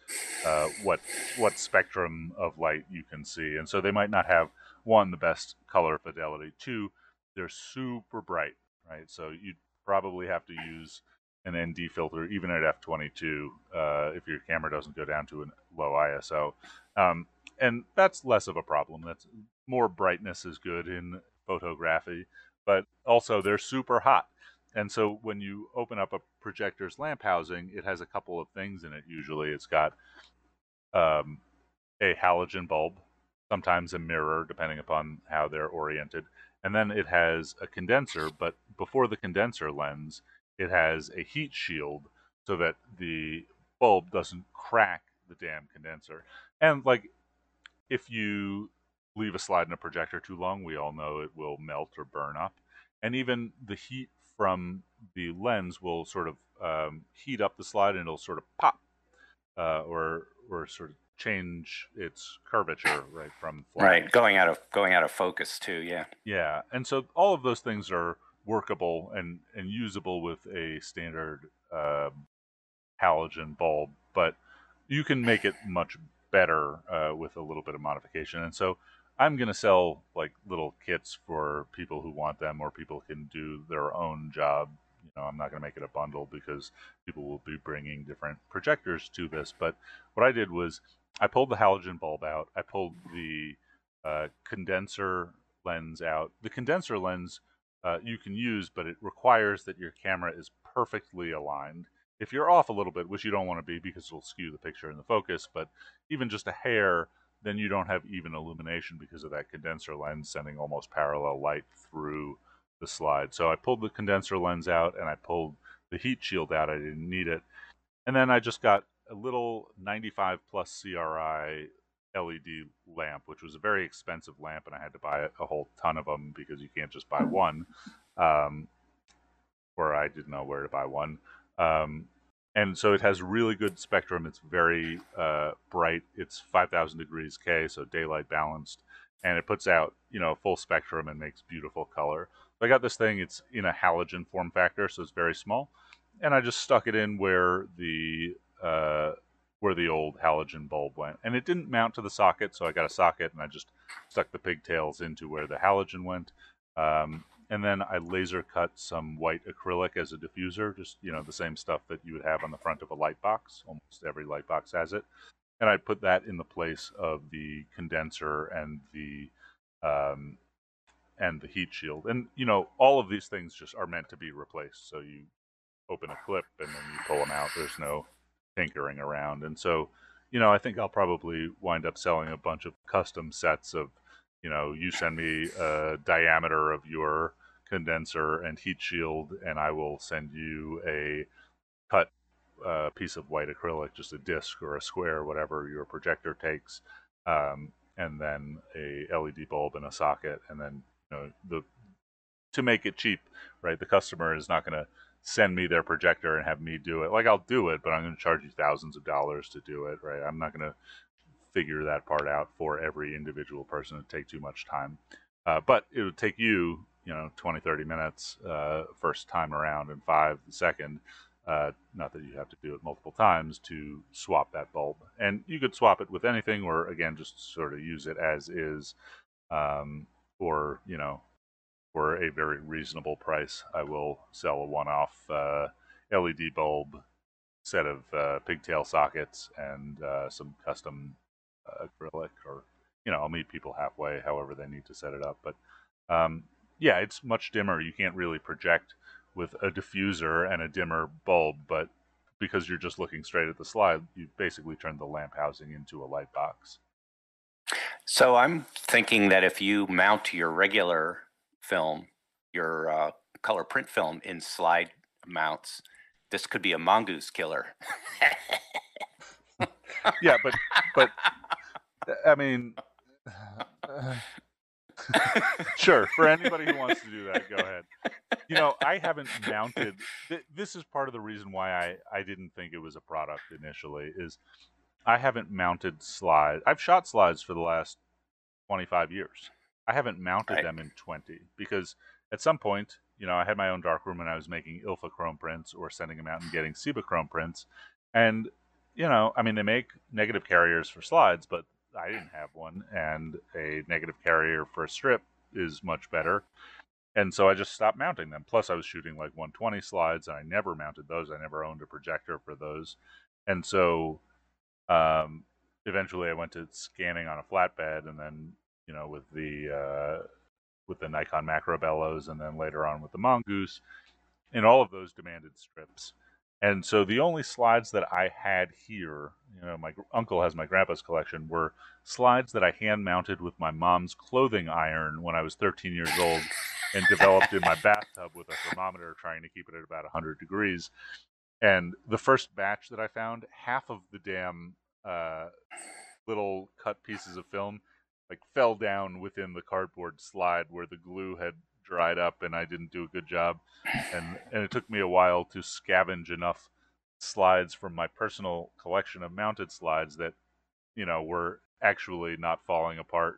uh, what what spectrum of light you can see, and so they might not have one the best color fidelity. Two, they're super bright, right? So you probably have to use an ND filter, even at f22, uh, if your camera doesn't go down to a low ISO. Um, and that's less of a problem. That's more brightness is good in photography, but also they're super hot. And so when you open up a projector's lamp housing, it has a couple of things in it. Usually, it's got um, a halogen bulb, sometimes a mirror, depending upon how they're oriented, and then it has a condenser, but before the condenser lens, it has a heat shield so that the bulb doesn't crack the damn condenser. And like if you leave a slide in a projector too long, we all know it will melt or burn up. And even the heat from the lens will sort of um, heat up the slide and it'll sort of pop uh, or or sort of change its curvature right from flat. right going out of going out of focus too yeah yeah and so all of those things are workable and and usable with a standard uh, halogen bulb but you can make it much better uh, with a little bit of modification and so i'm going to sell like little kits for people who want them or people can do their own job you know i'm not going to make it a bundle because people will be bringing different projectors to this but what i did was I pulled the halogen bulb out. I pulled the uh, condenser lens out. The condenser lens uh, you can use, but it requires that your camera is perfectly aligned. If you're off a little bit, which you don't want to be because it'll skew the picture and the focus, but even just a hair, then you don't have even illumination because of that condenser lens sending almost parallel light through the slide. So I pulled the condenser lens out and I pulled the heat shield out. I didn't need it. And then I just got a little 95 plus CRI LED lamp, which was a very expensive lamp, and I had to buy a whole ton of them because you can't just buy one. Um, or I didn't know where to buy one. Um, and so it has really good spectrum. It's very uh, bright. It's 5,000 degrees K, so daylight balanced, and it puts out you know full spectrum and makes beautiful color. So I got this thing. It's in a halogen form factor, so it's very small, and I just stuck it in where the uh, where the old halogen bulb went. And it didn't mount to the socket, so I got a socket and I just stuck the pigtails into where the halogen went. Um, and then I laser cut some white acrylic as a diffuser, just you know the same stuff that you would have on the front of a light box. Almost every light box has it. And I put that in the place of the condenser and the um, and the heat shield. And you know all of these things just are meant to be replaced. So you open a clip and then you pull them out. There's no tinkering around. And so, you know, I think I'll probably wind up selling a bunch of custom sets of, you know, you send me a diameter of your condenser and heat shield, and I will send you a cut uh, piece of white acrylic, just a disc or a square, whatever your projector takes, um, and then a LED bulb and a socket, and then you know the to make it cheap, right? The customer is not going to send me their projector and have me do it. Like I'll do it, but I'm going to charge you thousands of dollars to do it, right? I'm not going to figure that part out for every individual person. It'd take too much time. Uh, but it would take you, you know, 20, 30 minutes uh, first time around and five the second. Uh, not that you have to do it multiple times to swap that bulb. And you could swap it with anything or, again, just sort of use it as is. Um, or, you know, for a very reasonable price. I will sell a one-off uh, LED bulb, set of uh, pigtail sockets, and uh, some custom uh, acrylic. Or you know, I'll meet people halfway, however they need to set it up. But um, yeah, it's much dimmer. You can't really project with a diffuser and a dimmer bulb, but because you're just looking straight at the slide, you basically turn the lamp housing into a light box. So I'm thinking that if you mount your regular film, your uh, color print film in slide mounts, this could be a mongoose killer. yeah, but but (laughs) I mean, (sighs) sure. For anybody who wants to do that, go ahead. You know, I haven't mounted. Th- this is part of the reason why I I didn't think it was a product initially. Is I haven't mounted slides. I've shot slides for the last twenty five years. I haven't mounted right. them in 20 because at some point, you know, I had my own darkroom and I was making Ilfochrome prints or sending them out and getting Cibachrome prints. And, you know, I mean, they make negative carriers for slides, but I didn't have one. And a negative carrier for a strip is much better. And so I just stopped mounting them. Plus, I was shooting like 120 slides and I never mounted those. I never owned a projector for those. And so um, eventually I went to scanning on a flatbed and then you know, with the uh, with the Nikon macro bellows, and then later on with the mongoose, and all of those demanded strips. And so the only slides that I had here, you know, my uncle has my grandpa's collection, were slides that I hand mounted with my mom's clothing iron when I was 13 years old and developed in my (laughs) bathtub with a thermometer trying to keep it at about 100 degrees. And the first batch that I found, half of the damn uh, little cut pieces of film like fell down within the cardboard slide where the glue had dried up and I didn't do a good job. And and it took me a while to scavenge enough slides from my personal collection of mounted slides that you know were actually not falling apart.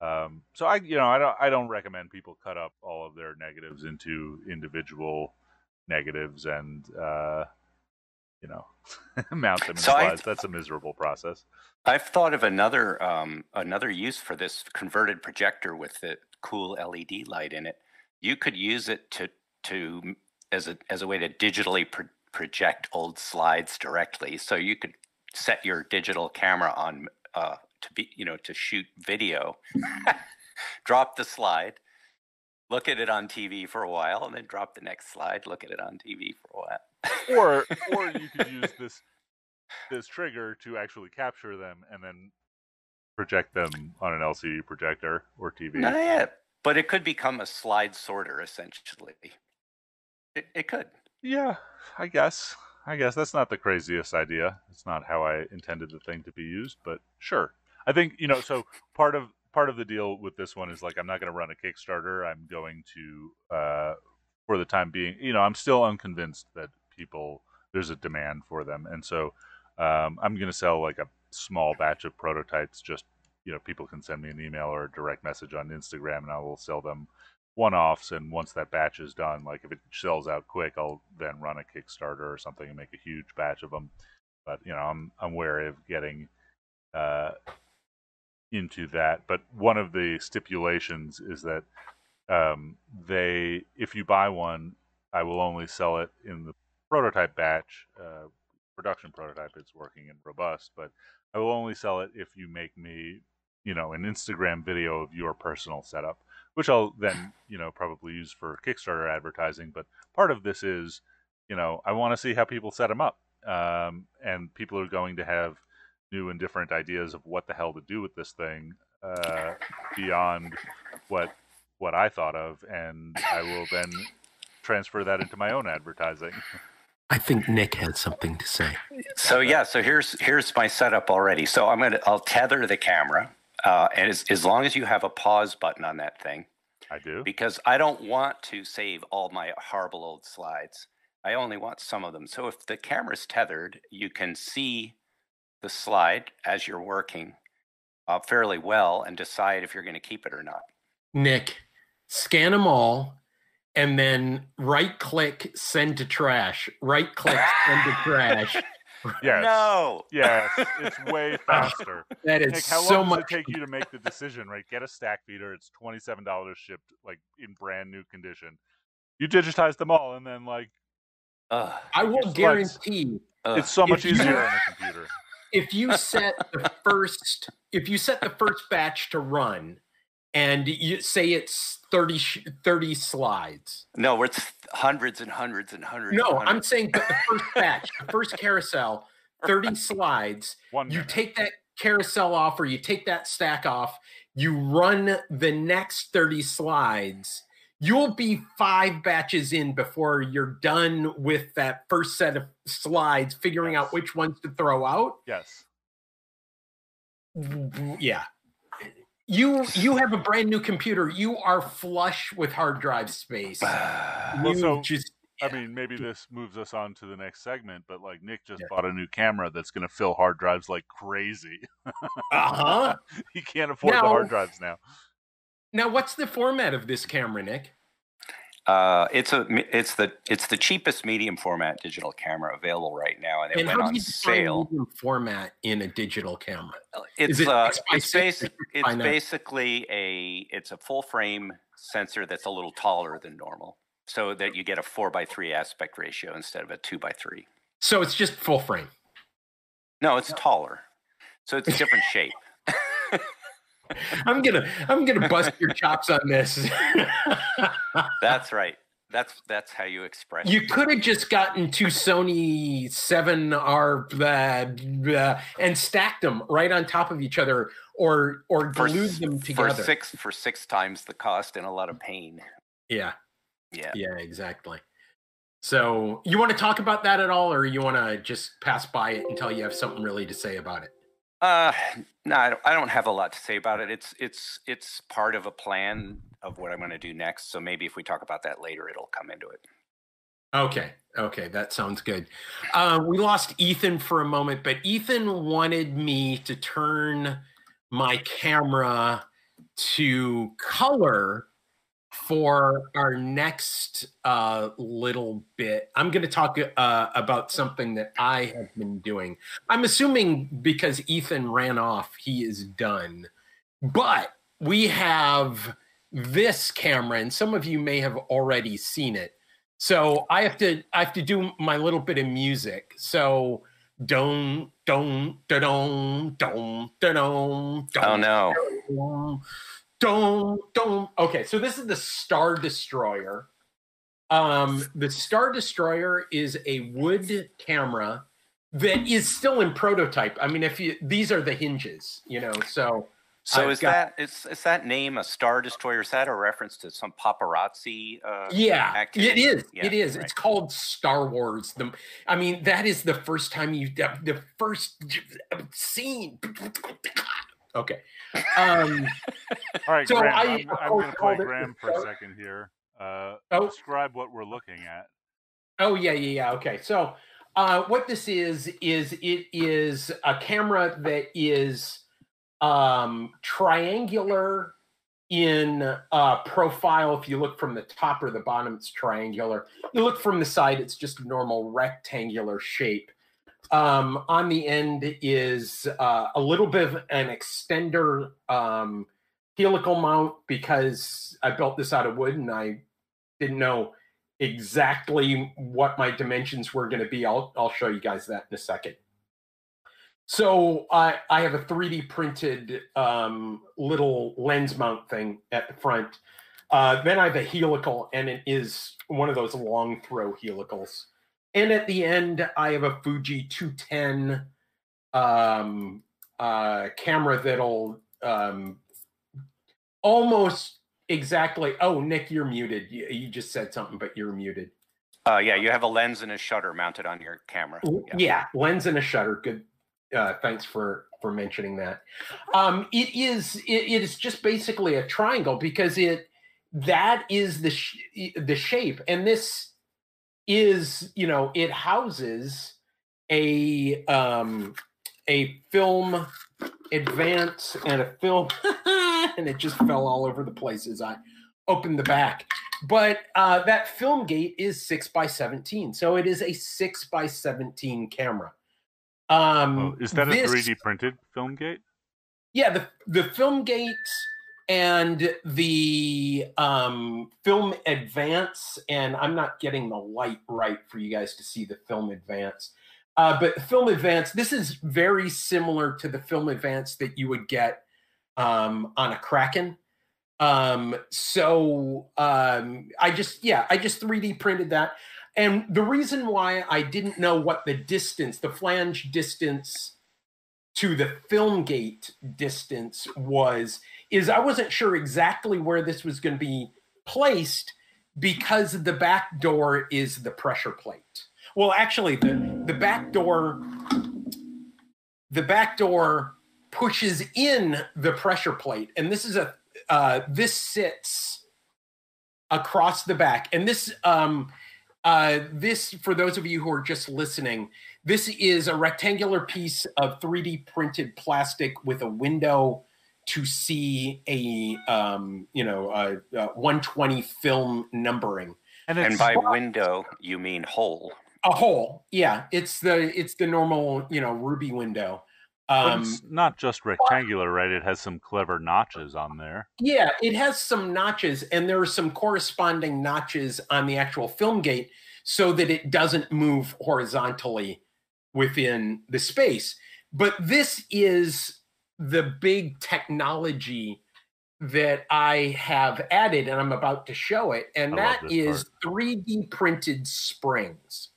Um, so I you know I don't I don't recommend people cut up all of their negatives into individual negatives and uh, you know (laughs) mount them in so slides. I've, That's a miserable process. I've thought of another um, another use for this converted projector with the cool LED light in it. You could use it to to as a as a way to digitally pro- project old slides directly. So you could set your digital camera on uh, to be you know to shoot video, (laughs) drop the slide, look at it on TV for a while, and then drop the next slide, look at it on TV for a while. Or or you could (laughs) use this this trigger to actually capture them and then project them on an LCD projector or TV. Not yet, but it could become a slide sorter essentially. It, it could. Yeah, I guess. I guess that's not the craziest idea. It's not how I intended the thing to be used, but sure. I think you know. So part of part of the deal with this one is like I'm not going to run a Kickstarter. I'm going to, uh, for the time being, you know, I'm still unconvinced that people there's a demand for them, and so um, I'm going to sell like a small batch of prototypes. Just you know, people can send me an email or a direct message on Instagram, and I will sell them one-offs. And once that batch is done, like if it sells out quick, I'll then run a Kickstarter or something and make a huge batch of them. But you know, I'm I'm wary of getting uh, into that. But one of the stipulations is that um, they, if you buy one, I will only sell it in the prototype batch. Uh, production prototype it's working and robust, but I will only sell it if you make me, you know, an Instagram video of your personal setup, which I'll then, you know, probably use for Kickstarter advertising. But part of this is, you know, I want to see how people set them up. Um, and people are going to have new and different ideas of what the hell to do with this thing uh, beyond what what I thought of, and I will then transfer that into my own advertising. (laughs) I think Nick had something to say. So yeah, so here's here's my setup already. So I'm gonna I'll tether the camera, uh, and as as long as you have a pause button on that thing, I do because I don't want to save all my horrible old slides. I only want some of them. So if the camera's tethered, you can see the slide as you're working uh, fairly well and decide if you're going to keep it or not. Nick, scan them all and then right click send to trash. Right click send to trash. (laughs) Yes. No. Yes. It's way (laughs) faster. That is Nick, how so long much does it take you to make the decision right? Get a Stackbeater it's $27 shipped like in brand new condition. You digitize them all and then like uh, i will guarantee uh, it's so much easier on a computer. (laughs) if you set the first if you set the first batch to run and you say it's 30, 30 slides. No, it's hundreds and hundreds and hundreds. No, hundreds. I'm saying the first batch, the first carousel, 30 (laughs) slides. One you take that carousel off or you take that stack off, you run the next 30 slides. You'll be five batches in before you're done with that first set of slides, figuring yes. out which ones to throw out. Yes. Yeah you you have a brand new computer. You are flush with hard drive space. (sighs) well, so just, yeah. I mean, maybe this moves us on to the next segment, but like Nick just yeah. bought a new camera that's going to fill hard drives like crazy. (laughs) uh huh. he can't afford now, the hard drives now. Now, what's the format of this camera, Nick? Uh, it's a it's the it's the cheapest medium format digital camera available right now, and it and went on sale. Medium format in a digital camera. It's it uh, it's, basic, it's basically a it's a full frame sensor that's a little taller than normal, so that you get a four by three aspect ratio instead of a two by three. So it's just full frame. No, it's taller, so it's a different shape. I'm gonna I'm gonna bust your chops on this. (laughs) That's right. that's that's how you express. You could have just gotten two Sony Seven R uh, uh, and stacked them right on top of each other, or or glued for, them together for six for six times the cost and a lot of pain. Yeah, yeah, yeah, exactly. So you want to talk about that at all, or you want to just pass by it until you have something really to say about it? Uh, no, I don't, I don't have a lot to say about it. It's it's it's part of a plan of what I'm going to do next. So maybe if we talk about that later, it'll come into it. Okay. Okay. That sounds good. Uh, we lost Ethan for a moment, but Ethan wanted me to turn my camera to color for our next uh, little bit. I'm going to talk uh, about something that I have been doing. I'm assuming because Ethan ran off, he is done. But we have this camera, and some of you may have already seen it. So I have to I have to do my little bit of music. So don't don't don't don't don't don't. Oh no. Don't don't. Okay, so this is the Star Destroyer. Um, the Star Destroyer is a wood camera that is still in prototype. I mean, if you these are the hinges, you know, so so I've is got, that is is that name a star destroyer? Is that a reference to some paparazzi? Uh, yeah, activity? it is. Yeah, it is. Right. It's called Star Wars. The, I mean, that is the first time you the first scene. Okay. Um, (laughs) All right, so Graham, I, I'm, I'm going to play Graham for a second here. Uh, oh. Describe what we're looking at. Oh yeah, yeah, yeah. Okay, so uh, what this is is it is a camera that is um, triangular in uh, profile. If you look from the top or the bottom, it's triangular. You look from the side, it's just a normal rectangular shape. Um, on the end is uh, a little bit of an extender um, helical mount because I built this out of wood and I didn't know exactly what my dimensions were going to be. I'll, I'll show you guys that in a second. So I I have a 3D printed um, little lens mount thing at the front. Uh, then I have a helical, and it is one of those long throw helicals. And at the end, I have a Fuji 210 um, uh, camera that'll um, almost exactly. Oh, Nick, you're muted. You, you, just said something, but you're muted. Uh, yeah, you have a lens and a shutter mounted on your camera. Yeah, yeah lens and a shutter. Good, uh, thanks for for mentioning that. Um, it is it, it is just basically a triangle because it that is the sh- the shape, and this is you know it houses a um, a film advance and a film, (laughs) and it just fell all over the place as I opened the back. But uh, that film gate is six by seventeen, so it is a six by seventeen camera. Um, oh, is that this, a 3D printed film gate? Yeah, the the film gate and the um, film advance, and I'm not getting the light right for you guys to see the film advance. Uh, but film advance, this is very similar to the film advance that you would get um, on a Kraken. Um, so um, I just, yeah, I just 3D printed that. And the reason why I didn't know what the distance, the flange distance to the film gate distance was, is I wasn't sure exactly where this was going to be placed because the back door is the pressure plate. Well, actually, the, the back door, the back door pushes in the pressure plate. And this is a, uh, this sits across the back. And this, um, uh, this, for those of you who are just listening, this is a rectangular piece of 3D printed plastic with a window to see a, um, you know, a, a 120 film numbering. And, and by window, you mean hole. A hole, yeah. It's the it's the normal, you know, ruby window. Um, it's not just rectangular, right? It has some clever notches on there. Yeah, it has some notches, and there are some corresponding notches on the actual film gate so that it doesn't move horizontally within the space. But this is the big technology that I have added, and I'm about to show it, and I that is 3D printed springs.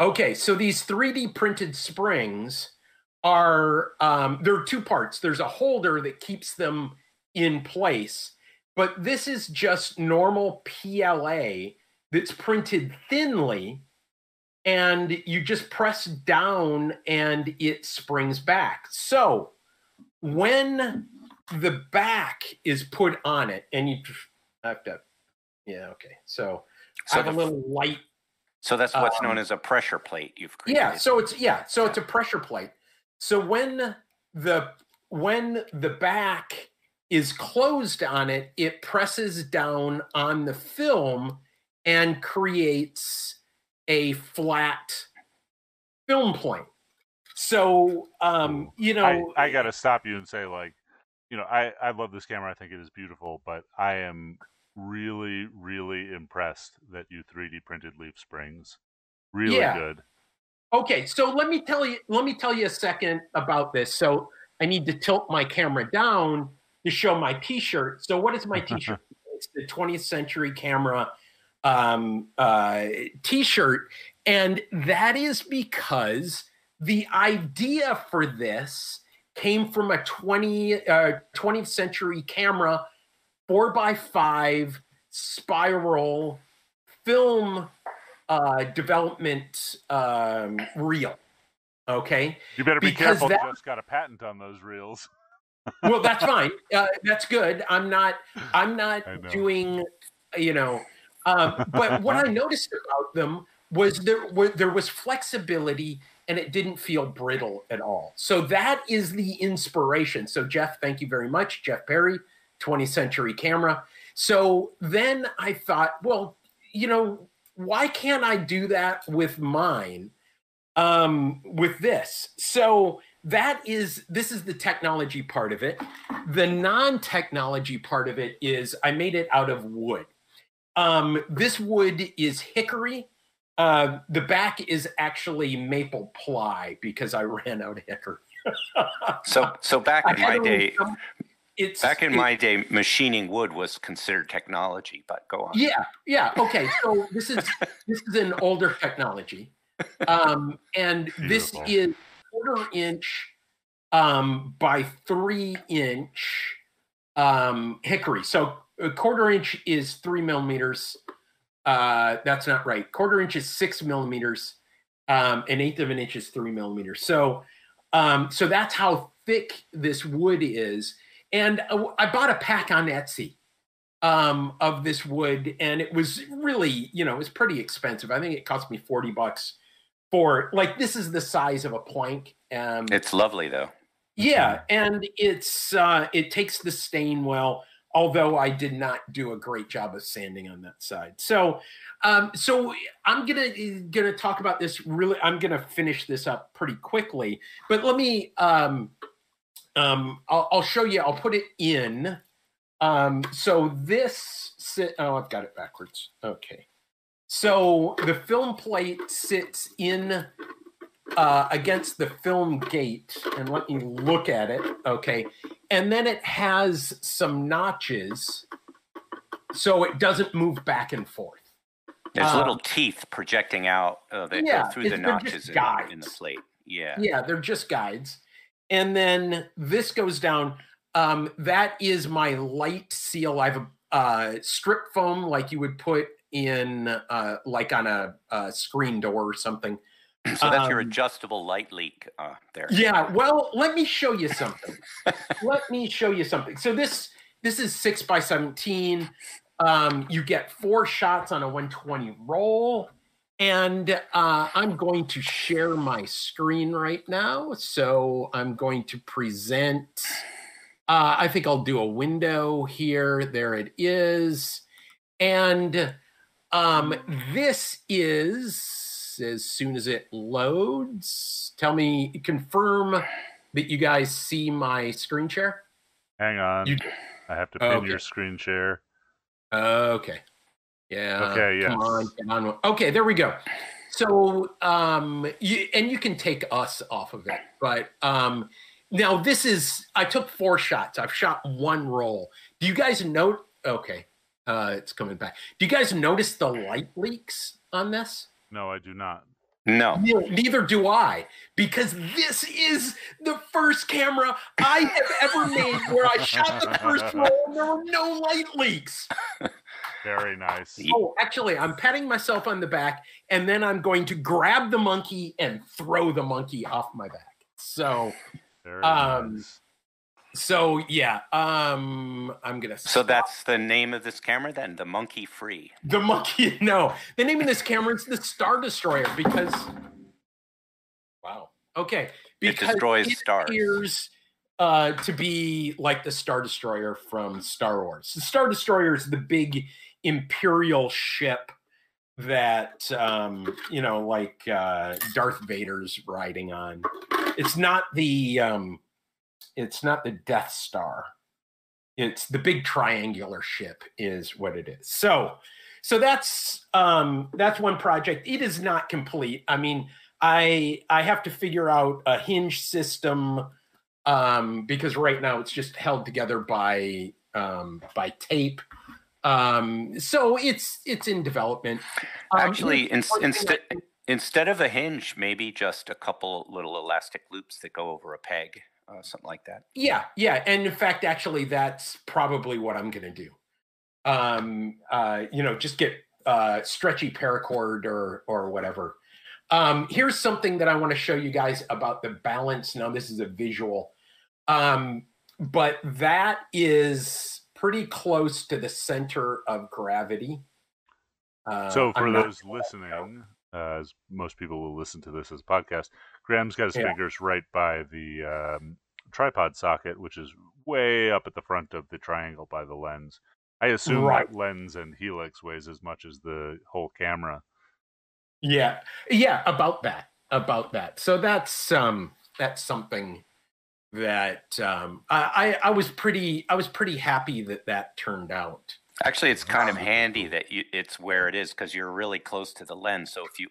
Okay, so these 3D printed springs are um, there are two parts. There's a holder that keeps them in place, but this is just normal PLA that's printed thinly, and you just press down and it springs back. So when the back is put on it, and you have to, yeah, okay. So, So I have the- a little light So that's what's Um, known as a pressure plate you've created. yeah so it's yeah so it's a pressure plate so when the when the back is closed on it it presses down on the film and creates a flat film plane so um you know I, I got to stop you and say, like, you know, I, I love this camera. I think it is beautiful, but I am really, really impressed that you 3D printed leaf springs. Really Yeah. good. Okay, so let me tell you let me tell you a second about this. So I need to tilt my camera down to show my t-shirt. So what is my t-shirt? (laughs) it's the 20th century camera um, uh, t-shirt and that is because the idea for this came from a 20 uh, 20th century camera 4 by 5 spiral film uh, development um, reel. Okay, You better be Because careful. that- Jeff's got a patent on those reels. well that's (laughs) fine. Uh, that's good. I'm not. I'm not doing. You know, um, but what I (laughs) noticed about them was there were, there was flexibility and it didn't feel brittle at all. So that is the inspiration. So Jeff, thank you very much, Jeff Perry, 20th Century Camera. So then I thought, well, you know, why can't I do that with mine? Um, with this. So that is this is the technology part of it. The non-technology part of it is I made it out of wood. Um, this wood is hickory. Uh, the back is actually maple ply because I ran out of hickory. (laughs) So so back in my day, some- it's back in it- my day, machining wood was considered technology. But go on. Yeah, yeah. Okay, so this is this is an older technology, um, and (laughs) this is quarter inch um, by three inch um, hickory. So a quarter inch is three millimeters. Uh, that's not right. Quarter inch is six millimeters. Um, an eighth of an inch is three millimeters. So, um, so that's how thick this wood is. And uh, I bought a pack on Etsy um, of this wood, and it was really, you know, it was pretty expensive. I think it cost me forty bucks for like this is the size of a plank. Um, It's lovely though. yeah, and it's uh, it takes the stain well. Although I did not do a great job of sanding on that side, so um, so I'm gonna gonna talk about this. Really, I'm gonna finish this up pretty quickly. But let me um, um, I'll, I'll show you. I'll put it in. Um, so this sit. Oh, I've got it backwards. Okay. So the film plate sits in uh, against the film gate, and let me look at it. Okay, and then it has some notches, so it doesn't move back and forth. There's Um, little teeth projecting out uh, that yeah, go through the notches in, in the plate. Yeah. Yeah, they're just guides. And then this goes down. Um, that is my light seal. I have a uh, strip foam like you would put in uh, like on a, a screen door or something. So that's your Um, adjustable light leak uh, there. Yeah, well, let me show you something. (laughs) let me show you something. So this this is six by seventeen. Um, you get four shots on a 120 roll, and uh, I'm going to share my screen right now. So I'm going to present. Uh, I think I'll do a window here. There it is, and um, this is as soon as it loads. Tell me, confirm that you guys see my screen share. Hang on. You- I have to pin Okay. your screen share. Okay. Yeah. Okay, Yeah. Come on, get on. Okay, there we go. So, um, you, and you can take us off of it, but um, now this is I took four shots. I've shot one roll. Do you guys note? Okay, uh, it's coming back. Do you guys notice the light leaks on this? No, I do not. No. Neither do I, because this is the first camera I have ever made where I shot the first (laughs) roll and there were no light leaks. Very nice. Oh, actually, I'm patting myself on the back, and then I'm going to grab the monkey and throw the monkey off my back. So, Very Um, nice. So yeah, um, I'm gonna. So stop. that's the name of this camera then, the Monkey Free. the monkey. (laughs) No, the name of this camera is the Star Destroyer because. Wow. Okay. It Because destroys it stars. appears uh, to be like the Star Destroyer from Star Wars. The Star Destroyer is the big Imperial ship that um, you know, like uh, Darth Vader's riding on. It's not the um, it's not the Death Star. It's the big triangular ship is what it is. So so that's um that's one project. It is not complete. I mean, I I have to figure out a hinge system um because right now it's just held together by um by tape. Um so it's it's in development. Um, Actually, in, instead instead of a hinge, maybe just a couple little elastic loops that go over a peg, uh, something like that. Yeah, yeah, and in fact, actually, that's probably what I'm going to do. Um, uh, you know, just get uh, stretchy paracord or or whatever. Um, here's something that I want to show you guys about the balance. Now, this is a visual, um, but that is pretty close to the center of gravity. Uh, so for I'm those listening, uh, as most people will listen to this as a podcast, Graham's got his Yeah. fingers right by the um, tripod socket, which is way up at the front of the triangle by the lens. I assume Right. that lens and helix weighs as much as the whole camera. Yeah, yeah, about that, about that. So that's um that's something that um I I, I was pretty I was pretty happy that that turned out. Actually, it's kind of handy that you, it's where it is because you're really close to the lens. So if you,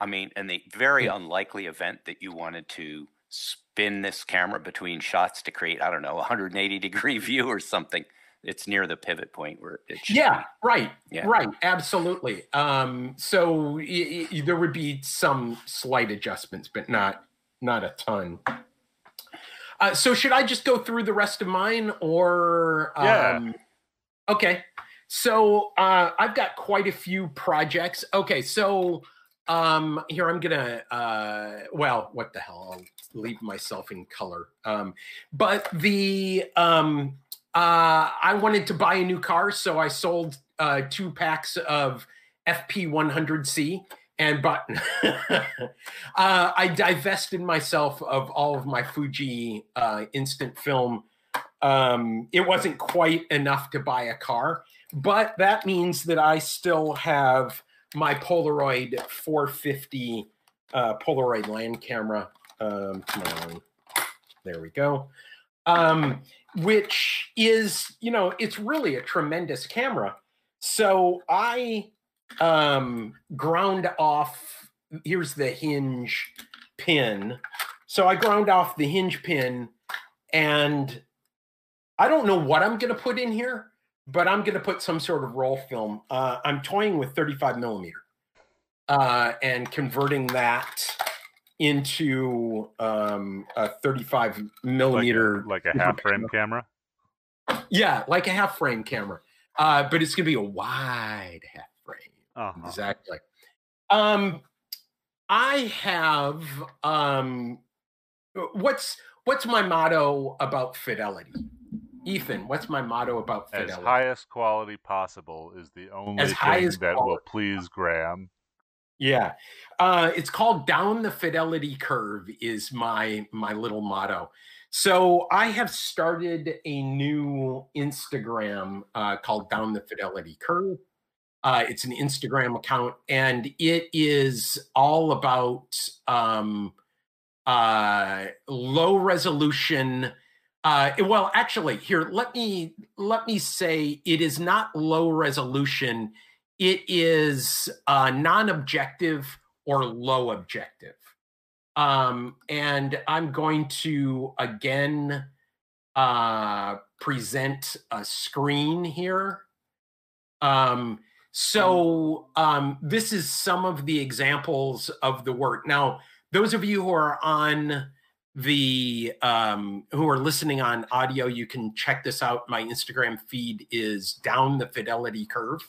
I mean, in the very Yeah. unlikely event that you wanted to spin this camera between shots to create, I don't know, a 180 degree (laughs) view or something, it's near the pivot point where it should Yeah, right, Yeah. right, absolutely. Um, so y- y- there would be some slight adjustments, but not not a ton. Uh, so should I just go through the rest of mine, or Yeah. um, okay? So uh, I've got quite a few projects. Okay, so um, here I'm gonna. Uh, well, what the hell? I'll leave myself in color. Um, but the um, uh, I wanted to buy a new car, so I sold uh, two packs of FP100C and bought. (laughs) uh, I divested myself of all of my Fuji uh, instant film. Um, it wasn't quite enough to buy a car, but that means that I still have my Polaroid 450 uh, Polaroid land camera. Um, on, there we go. Um, which is, you know, it's really a tremendous camera. So I um, ground off. Here's the hinge pin. So I ground off the hinge pin, and I don't know what I'm going to put in here, but I'm going to put some sort of roll film. Uh, I'm toying with 35 millimeter uh, and converting that into um, a 35 Like, millimeter. like a (laughs) half frame camera. Yeah, like a half frame camera, uh, but it's going to be a wide half frame. Uh-huh. Exactly. Um, I have um, what's what's my motto about fidelity, Ethan? What's my motto about fidelity? As highest quality possible is the only high thing as that will please Graham. Yeah, uh, it's called down the fidelity curve. Is my my little motto. So I have started a new Instagram uh, called Down the Fidelity Curve. Uh, it's an Instagram account, and it is all about um, uh, low resolution. Uh, well, actually, here let me let me say it is not low resolution. It is uh, non-objective or low objective. Um, and I'm going to again uh, present a screen here. Um, so um, this is some of the examples of the work. Now, those of you who are on the um, who are listening on audio, you can check this out. My Instagram feed is down the fidelity curve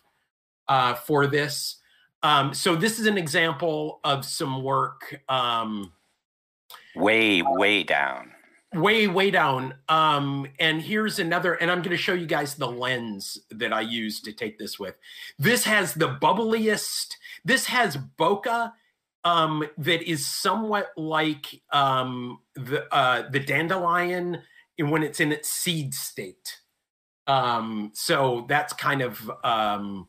uh, for this. Um, so this is an example of some work. Um, way, way down. Way, way down. Um, and here's another, and I'm going to show you guys the lens that I use to take this with. This has the bubbliest. This has bokeh um, that is somewhat like um, the uh, the dandelion when it's in its seed state. Um, so that's kind of um,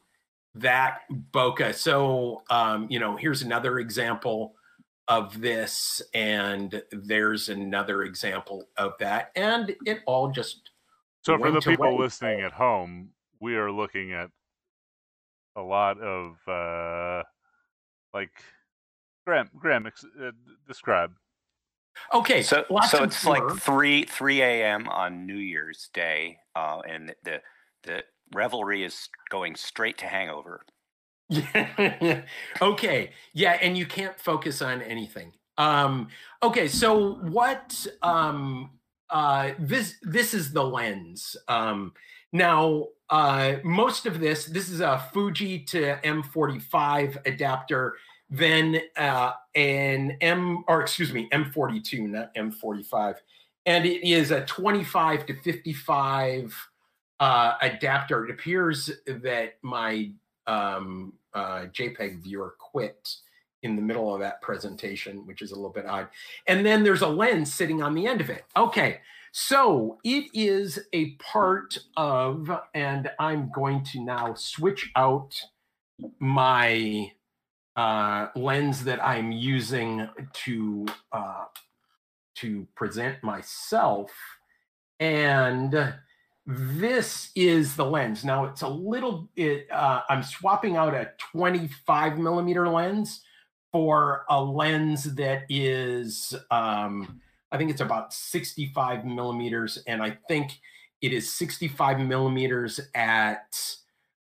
that bokeh. So um, you know, here's another example of this, and there's another example of that, and it all just. So for the people listening at home, we are looking at a lot of uh, like Graham, Graham, uh, describe. Okay, so so it's like three three a.m. on New Year's Day, uh, and the the revelry is going straight to hangover. (laughs) okay, yeah, and you can't focus on anything. Um, okay, so what? Um, uh, this this is the lens. Um, now, uh, most of this this is a Fuji to M45 adapter then uh, an M, or excuse me, M42, not M45. And it is a 25 to 55 uh, adapter. It appears that my um, uh, JPEG viewer quit in the middle of that presentation, which is a little bit odd. And then there's a lens sitting on the end of it. Okay, so it is a part of, and I'm going to now switch out my uh, lens that I'm using to uh, to present myself, and this is the lens. Now it's a little. It, uh, I'm swapping out a 25 millimeter lens for a lens that is. Um, I think it's about 65 millimeters, and I think it is 65 millimeters at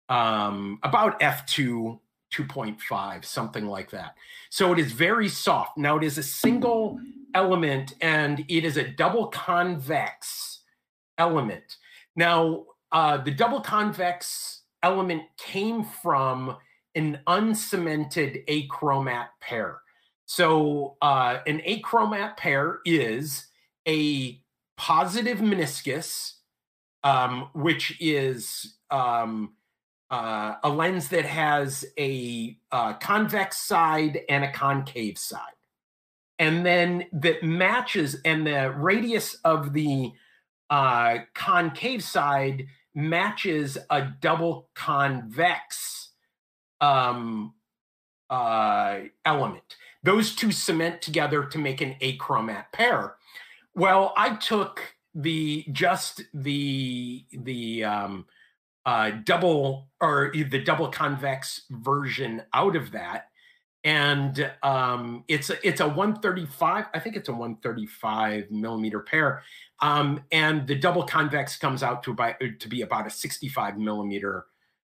um, about f2 2.5, something like that. So it is very soft. Now it is a single element and it is a double convex element. Now, uh, the double convex element came from an uncemented achromat pair. So uh, an achromat pair is a positive meniscus, um, which is um, uh, a lens that has a uh, convex side and a concave side. And then that matches, and the radius of the uh, concave side matches a double convex um, uh, element. Those two cement together to make an achromat pair. Well, I took the just the the um, uh, double or the double convex version out of that. And um, it's a, it's a 135 i think it's a 135 millimeter pair. Um, and the double convex comes out to about to be about a 65 millimeter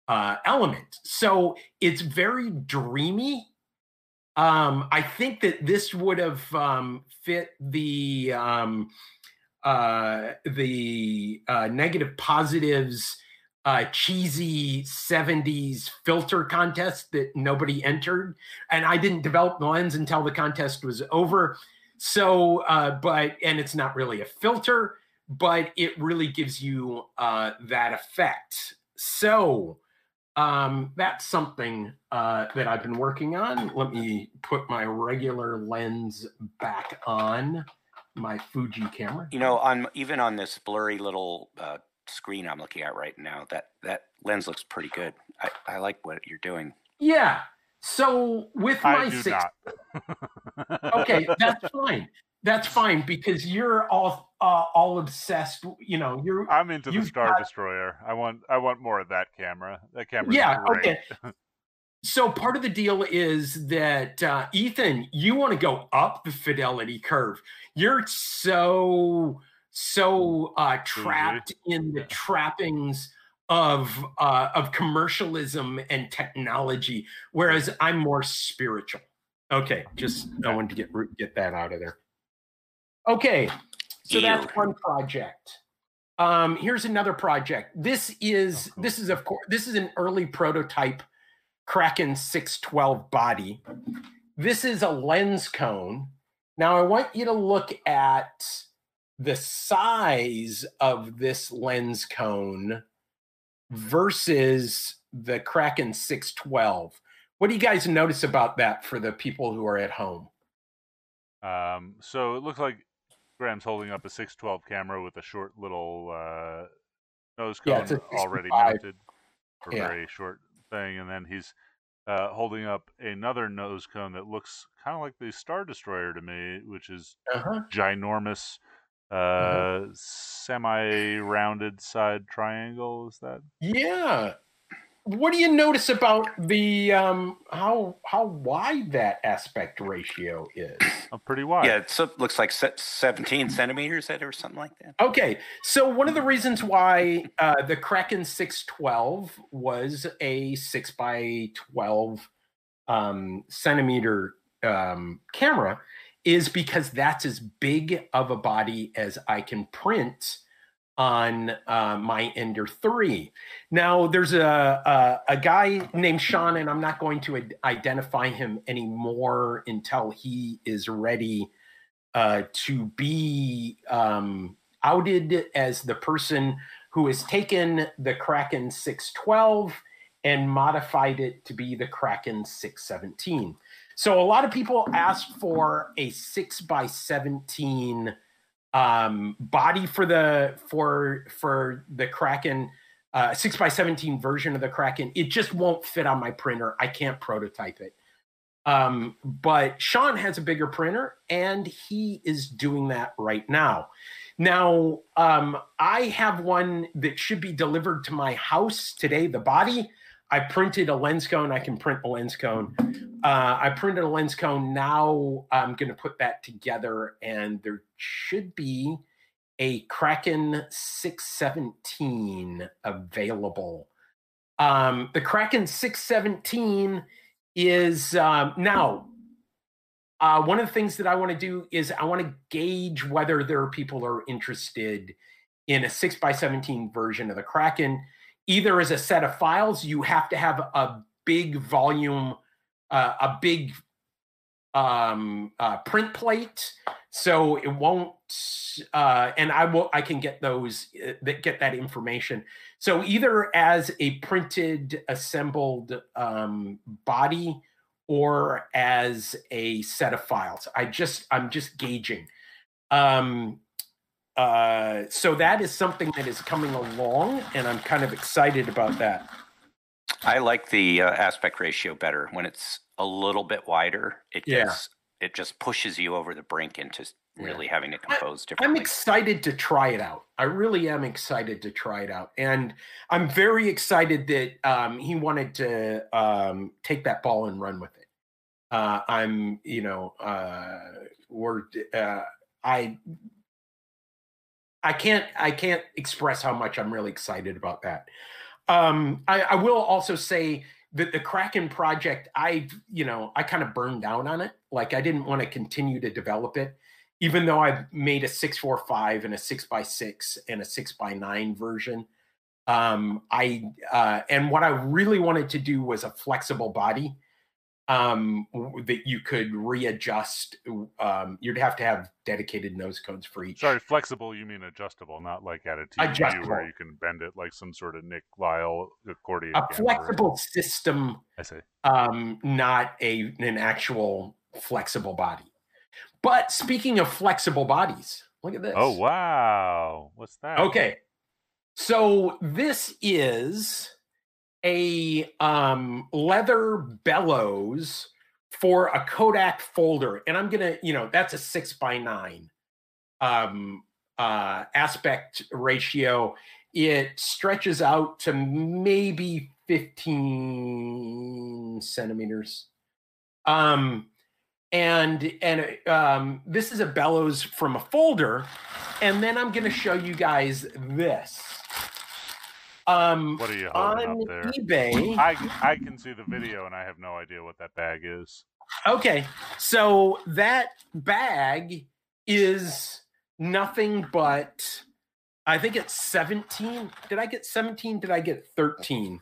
uh, element. So it's very dreamy. Um, i think that this would have um, fit the um, uh, the uh, negative positives uh, cheesy 70s filter contest that nobody entered. And I didn't develop the lens until the contest was over. So, uh, but, and it's not really a filter, but it really gives you uh, that effect. So, um, that's something uh, that I've been working on. Let me put my regular lens back on my Fuji camera. You know, on even on this blurry little uh, screen I'm looking at right now, that that lens looks pretty good. I, I like what you're doing. Yeah. So with my six, (laughs) okay, that's fine. That's fine because you're all uh, all obsessed. You know, you're. I'm into the Star got, Destroyer. I want I want more of that camera. That camera. Yeah. Okay. so part of the deal is that uh, Ethan, you want to go up the fidelity curve. You're so so uh, trapped in the trappings of uh, of commercialism and technology, whereas I'm more spiritual. Okay, just I wanted to get get that out of there. Okay, so Ew. that's one project. Um, here's another project. This is oh, cool. this is of course this is an early prototype Kraken 612 body. This is a lens cone. Now I want you to look at the size of this lens cone versus the Kraken 612. What do you guys notice about that for the people who are at home? Um, so it looks like Graham's holding up a 612 camera with a short little uh, nose cone yeah, already mounted for yeah. very short thing, and then he's uh, holding up another nose cone that looks kind of like the Star Destroyer to me, which is uh-huh. ginormous uh, semi-rounded side triangle. Is that? Yeah. What do you notice about the um, how how wide that aspect ratio is? Oh, pretty wide. Yeah, it looks like 17 centimeters or something like that. Okay, so one of the reasons why uh, the Kraken 612 was a six by 12 um, centimeter um, camera is because that's as big of a body as I can print on uh, my Ender 3. Now, there's a, a, a, guy named Sean, and I'm not going to identify him anymore until he is ready uh, to be um, outed as the person who has taken the Kraken 612 and modified it to be the Kraken 617. So a lot of people asked for a six by seventeen um, body for the for for the Kraken uh, six by seventeen version of the Kraken. It just won't fit on my printer. I can't prototype it. Um, but Sean has a bigger printer, and he is doing that right now. Now, um, I have one that should be delivered to my house today. The body I printed a lens cone. I can print a lens cone. Uh, I printed a lens cone. Now I'm going to put that together, and there should be a Kraken 617 available. Um, the Kraken 617 is um, now. Uh, one of the things that I want to do is I want to gauge whether there are people who are interested in a 6 by 17 version of the Kraken either as a set of files, you have to have a big volume, uh, a big um, uh, print plate, so it won't. Uh, and I will. I can get those. Uh, that get that information. So either as a printed, assembled um, body, or as a set of files. I just. I'm just gauging. Um, uh, so that is something that is coming along, and I'm kind of excited about that. I like the uh, aspect ratio better when it's a little bit wider. It yeah. gets it just pushes you over the brink into really yeah. having to compose differently. I'm excited to try it out. I really am excited to try it out, and I'm very excited that um, he wanted to um, take that ball and run with it. Uh, I'm, you know, uh, we're uh, I I can't I can't express how much I'm really excited about that. Um, I, I will also say that the Kraken project, I you know I kind of burned down on it. Like I didn't want to continue to develop it, even though I've made a six four five and a six by six and a six by nine version. Um, I uh, and what I really wanted to do was a flexible body um, that you could readjust. Um, you'd have to have dedicated nose cones for each. Sorry, flexible. You mean adjustable, not like at a TV where you can bend it like some sort of Nick Lyle accordion. A flexible system. I see. Um, not a an actual flexible body. But speaking of flexible bodies, look at this. Oh wow, what's that? Okay, so this is a um, leather bellows for a Kodak folder, and I'm gonna, you know, that's a six by nine um, uh, aspect ratio, it stretches out to maybe 15 centimeters. Um, and and um, this is a bellows from a folder, and then I'm to show you guys this. Um, what are you holding on eBay. I I can see the video and I have no idea what that bag is. Okay, so that bag is nothing but I think it's 17. Did I get 17? Did I get 13?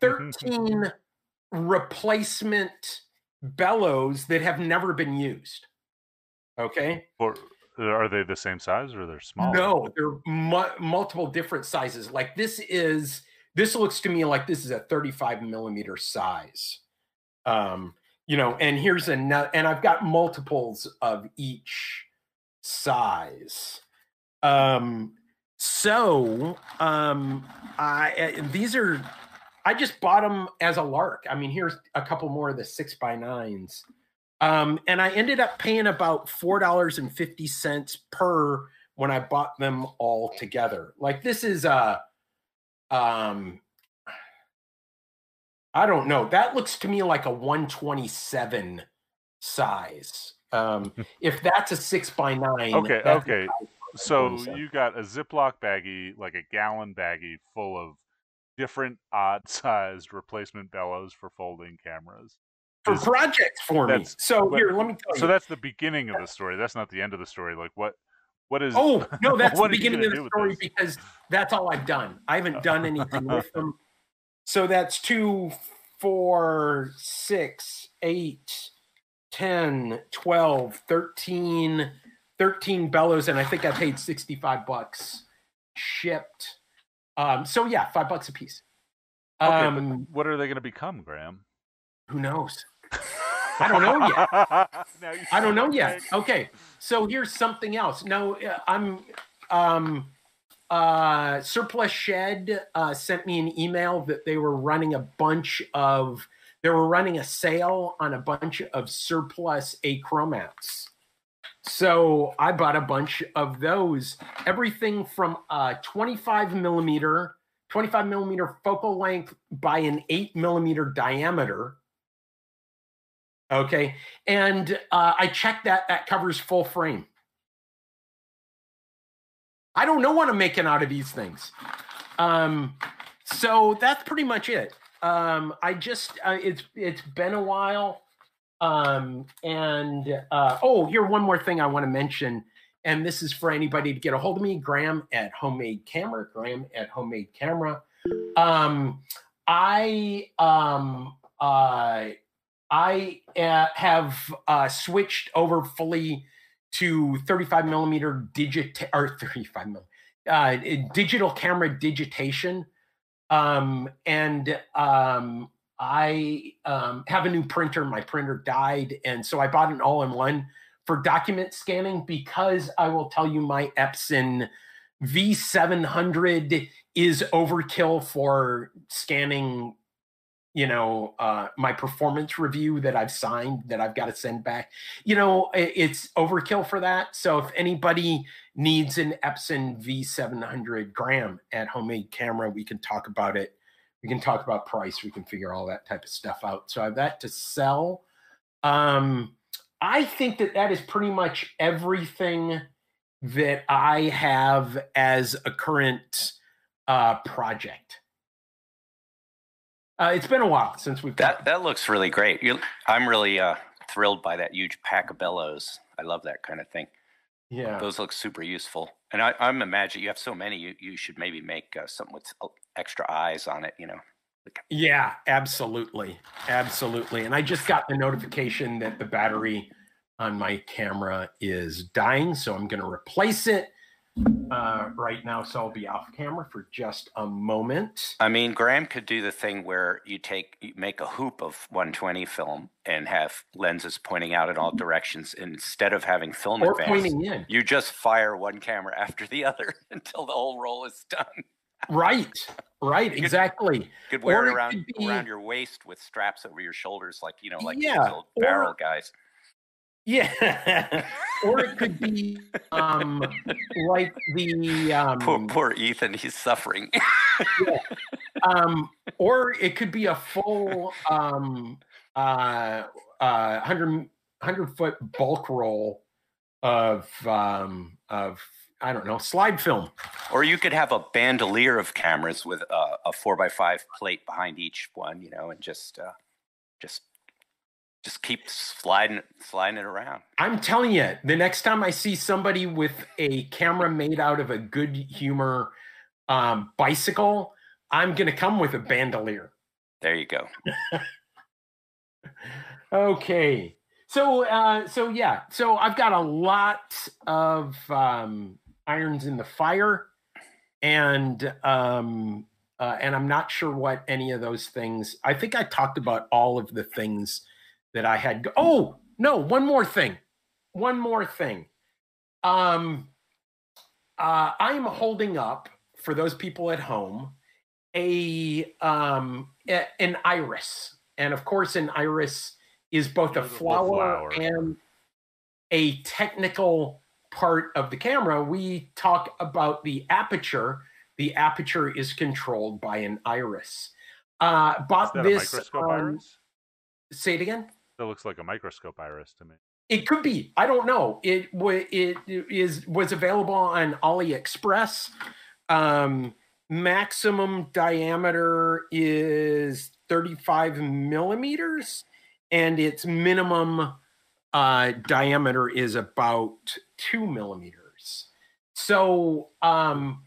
13 (laughs) replacement bellows that have never been used. Okay. Or are they the same size or they're small? No, they're mu- multiple different sizes. Like this is, this looks to me like this is a 35 millimeter size. Um, you know, and here's another, and I've got multiples of each size. Um, so, um, I, eh, these are, I just bought them as a lark. I mean, here's a couple more of the six by nines. Um, and I ended up paying about four dollars and fifty cents per when I bought them all together. Like this is a, um, I don't know. That looks to me like a one twenty seven size. Um, (laughs) if that's a six by nine, Okay, okay. So 127. you got a Ziploc baggie, like a gallon baggie full of different odd (laughs) sized replacement bellows for folding cameras. For Is- projects for me. So but- here, let me tell you. So that's the beginning of the story. That's not the end of the story. Like what what is Oh no, (laughs) that's the What are you beginning of the story because that's all I've done. I haven't done anything with (laughs) them. So that's two, four, six, eight, 10, 12, 13, 13 bellows, and I think I paid 65 bucks shipped. Um, so yeah, five bucks a piece. Okay, Um, what are they going to become, Graham? who knows? I don't know yet. (laughs) Now I don't know yet. Okay, so here's something else. No, uh, I'm um uh surplus shed uh sent me an email that they were running a bunch of they were running a sale on a bunch of surplus achromats. So I bought a bunch of those. Everything from a 25 millimeter, 25 millimeter focal length by an 8 millimeter diameter. Okay. And uh, I checked that. That covers full frame. I don't know what I'm making out of these things. Um, so that's pretty much it. Um, I just uh, it's it's been a while. Um, and uh, oh, here one more thing I want to mention, and this is for anybody to get a hold of me. Graham at Homemade Camera. Graham at Homemade Camera. Um, I um uh I uh, have uh, switched over fully to 35 millimeter digit or 35 mil, uh, digital camera digitation, um, and um, I um, have a new printer. My printer died, and so I bought an all-in-one for document scanning because I will tell you my Epson V700 is overkill for scanning you know uh my performance review that i've signed that i've got to send back. You know it's overkill for that. So if anybody needs an epson v700 Graham at homemade camera we can talk about it. We can talk about price. We can figure all that type of stuff out. So i have that to sell. Um i think that that is pretty much everything that i have as a current uh project uh, it's been a while since we've That that looks really great. You, I'm really uh, thrilled by that huge pack of bellows. I love that kind of thing. yeah Those look super useful. And I, I'm imagining you have so many. You, you should maybe make uh, something with uh, extra eyes on it. You know. yeah absolutely absolutely and i just got the notification that the battery on my camera is dying so i'm going to replace it uh, right now so i'll be off camera for just a moment I mean, Graham could do the thing where you take you make a hoop of 120 film and have lenses pointing out in all directions instead of having film or advance. pointing in You just fire one camera after the (laughs) other until the whole roll is done. right right could- exactly You could wear Or it around could be- around your waist with straps over your shoulders, like you know, like Yeah, those old or- barrel guys. Yeah or it could be um, like the um, poor, poor Ethan, he's suffering. (laughs) yeah. um, or it could be a full um, uh, uh, 100, 100 foot bulk roll of um, of I don't know slide film. Or you could have a bandolier of cameras with a, a four by five plate behind each one, you know, and just uh, just just keep sliding sliding it around. I'm telling you, the next time I see somebody with a camera made out of a good humor um, bicycle, I'm gonna come with a bandolier. There you go. (laughs) okay. So uh so yeah, so I've got a lot of um irons in the fire and um uh, and I'm not sure what any of those things. I think I talked about all of the things that I had. Go- oh no, one more thing, one more thing. Um, uh, I'm holding up for those people at home a um a, an iris, and of course, an iris is both a flower, flower and a technical part of the camera. We talk about the aperture the aperture is controlled by an iris. Uh, bought this. um, iris? Say it again. That looks like a microscope iris to me. It could be. I don't know. It it is was available on AliExpress. Um, maximum diameter is 35 millimeters, and its minimum uh, diameter is about two millimeters. So um,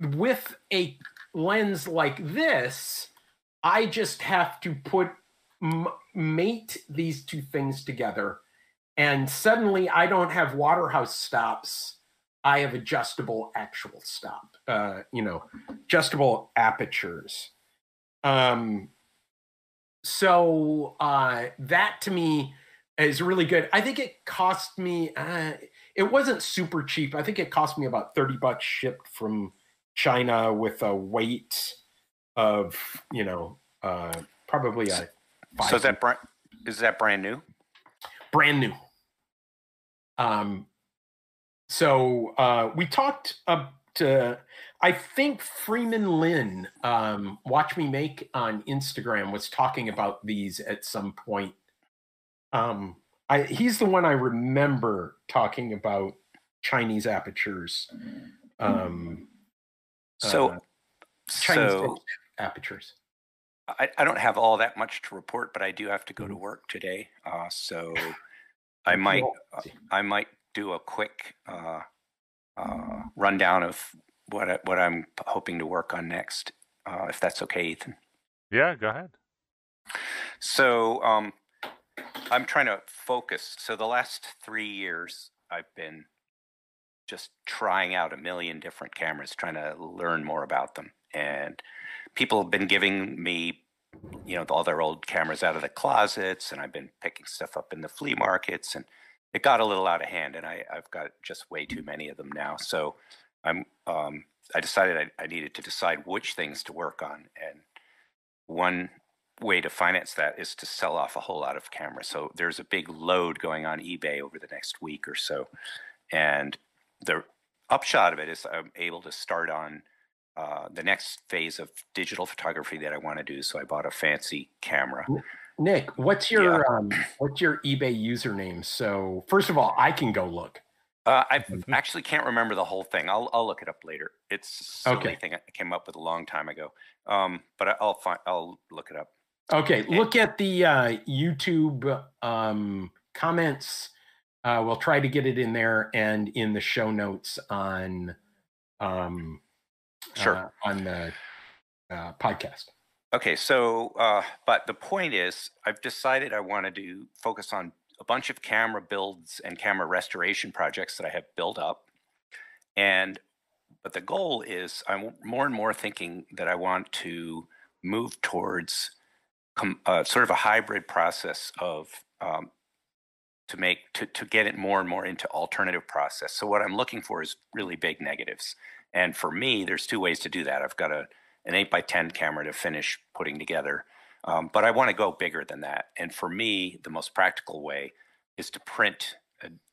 with a lens like this, I just have to put mate these two things together, and suddenly I don't have Waterhouse stops. I have adjustable actual stop. Uh, you know, adjustable apertures. Um, so uh, that to me is really good. I think it cost me. Uh, it wasn't super cheap. I think it cost me about thirty bucks shipped from China with a weight of you know uh, probably a. So is that brand is that brand new? Brand new. Um. So uh, we talked up to. I think Freeman Lynn, um, Watch Me Make on Instagram, was talking about these at some point. Um, I, he's the one I remember talking about Chinese apertures. Um, so, uh, Chinese so apertures. I, I don't have all that much to report, but I do have to go to mm-hmm. work today. Uh, so (laughs) I might uh, I might do a quick uh, uh, rundown of what I, what I'm hoping to work on next, uh, if that's okay, Ethan. Yeah, go ahead. So um, I'm trying to focus. So the last three years, I've been just trying out a million different cameras, trying to learn more about them. And people have been giving me, you know, all their old cameras out of the closets, and I've been picking stuff up in the flea markets, and it got a little out of hand, and I, have got just way too many of them now. So I'm, um, I decided I, I needed to decide which things to work on, and one way to finance that is to sell off a whole lot of cameras. So there's a big load going on eBay over the next week or so, and the upshot of it is I'm able to start on uh, the next phase of digital photography that I want to do. So I bought a fancy camera. Nick, what's your yeah. um, what's your eBay username? So first of all, I can go look. Uh, I actually can't remember the whole thing. I'll I'll look it up later. It's a okay. thing I came up with a long time ago. Um, but I'll find I'll look it up. Okay, look at the uh, YouTube um, comments uh, we'll try to get it in there and in the show notes on um, sure uh, on the uh, podcast. Okay, so uh, but the point is, I've decided I wanted to focus on a bunch of camera builds and camera restoration projects that I have built up, and but the goal is I'm more and more thinking that I want to move towards com- uh, sort of a hybrid process of um, to make to, to get it more and more into alternative process. So what I'm looking for is really big negatives. And for me, there's two ways to do that. I've got a an eight by ten camera to finish putting together, um, but I want to go bigger than that. And for me, the most practical way is to print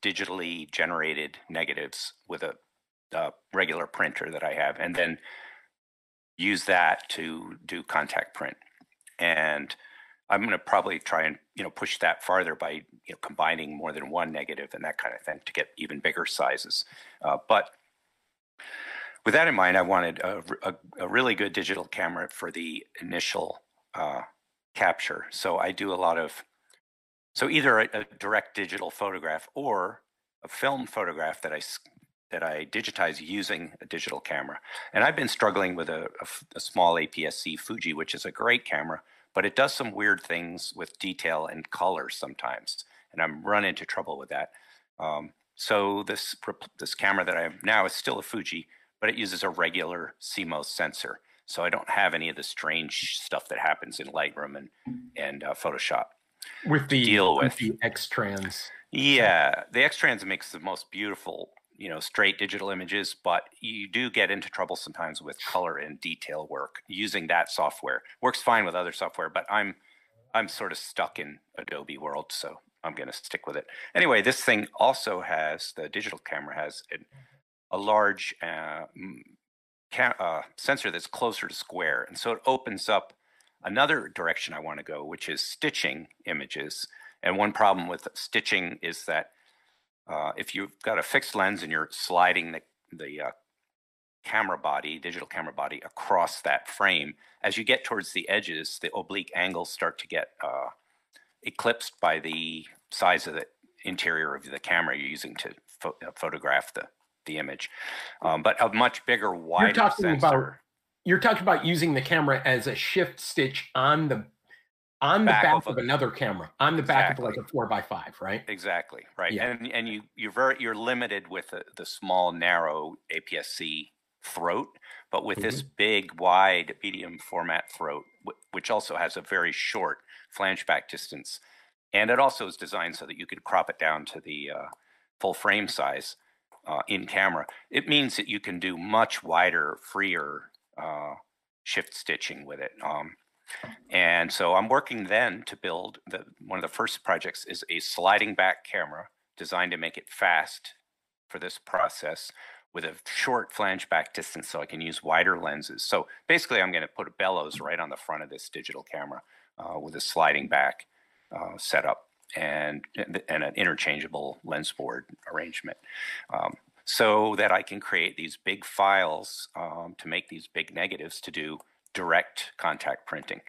digitally generated negatives with a, a regular printer that I have, and then use that to do contact print. And I'm going to probably try and you know push that farther by you know combining more than one negative and that kind of thing to get even bigger sizes. Uh, but with that in mind, I wanted a, a, a, really good digital camera for the initial uh, capture. So I do a lot of so either a, a, direct digital photograph or a film photograph that I that I digitize using a digital camera. And I've been struggling with a, a small APS-C Fuji, which is a great camera but it does some weird things with detail and color sometimes, and I'm run into trouble with that. Um, so this this camera that I have now is still a Fuji, but it uses a regular CMOS sensor, so I don't have any of the strange stuff that happens in Lightroom and and uh, Photoshop. With the deal with the X trans. Yeah, the X trans makes the most beautiful you know straight digital images but you do get into trouble sometimes with color and detail work using that software works fine with other software but i'm i'm sort of stuck in adobe world so i'm going to stick with it anyway this thing also has the digital camera has a, a large uh, ca- uh, sensor that's closer to square and so it opens up another direction i want to go which is stitching images and one problem with stitching is that uh, if you've got a fixed lens and you're sliding the, the uh, camera body, digital camera body, across that frame, as you get towards the edges, the oblique angles start to get uh, eclipsed by the size of the interior of the camera you're using to uh, photograph the, the image. Um, but a much bigger, wider you're talking sensor. About, you're talking about using the camera as a shift stitch on the on the back, back of, of, another camera on the back exactly. of like a four by five right exactly right yeah. and and you you're very you're limited with the, the small narrow aps-c throat but with mm-hmm. this big wide medium format throat which also has a very short flange back distance and it also is designed so that you could crop it down to the uh, full frame size uh, in camera it means that you can do much wider freer uh, shift stitching with it um, and so I'm working then to build the one of the first projects is a sliding back camera designed to make it fast for this process with a short flange back distance so I can use wider lenses. So basically I'm going to put a bellows right on the front of this digital camera uh, with a sliding back uh, setup and, and an interchangeable lens board arrangement. Um, so that I can create these big files um, to make these big negatives to do direct contact printing.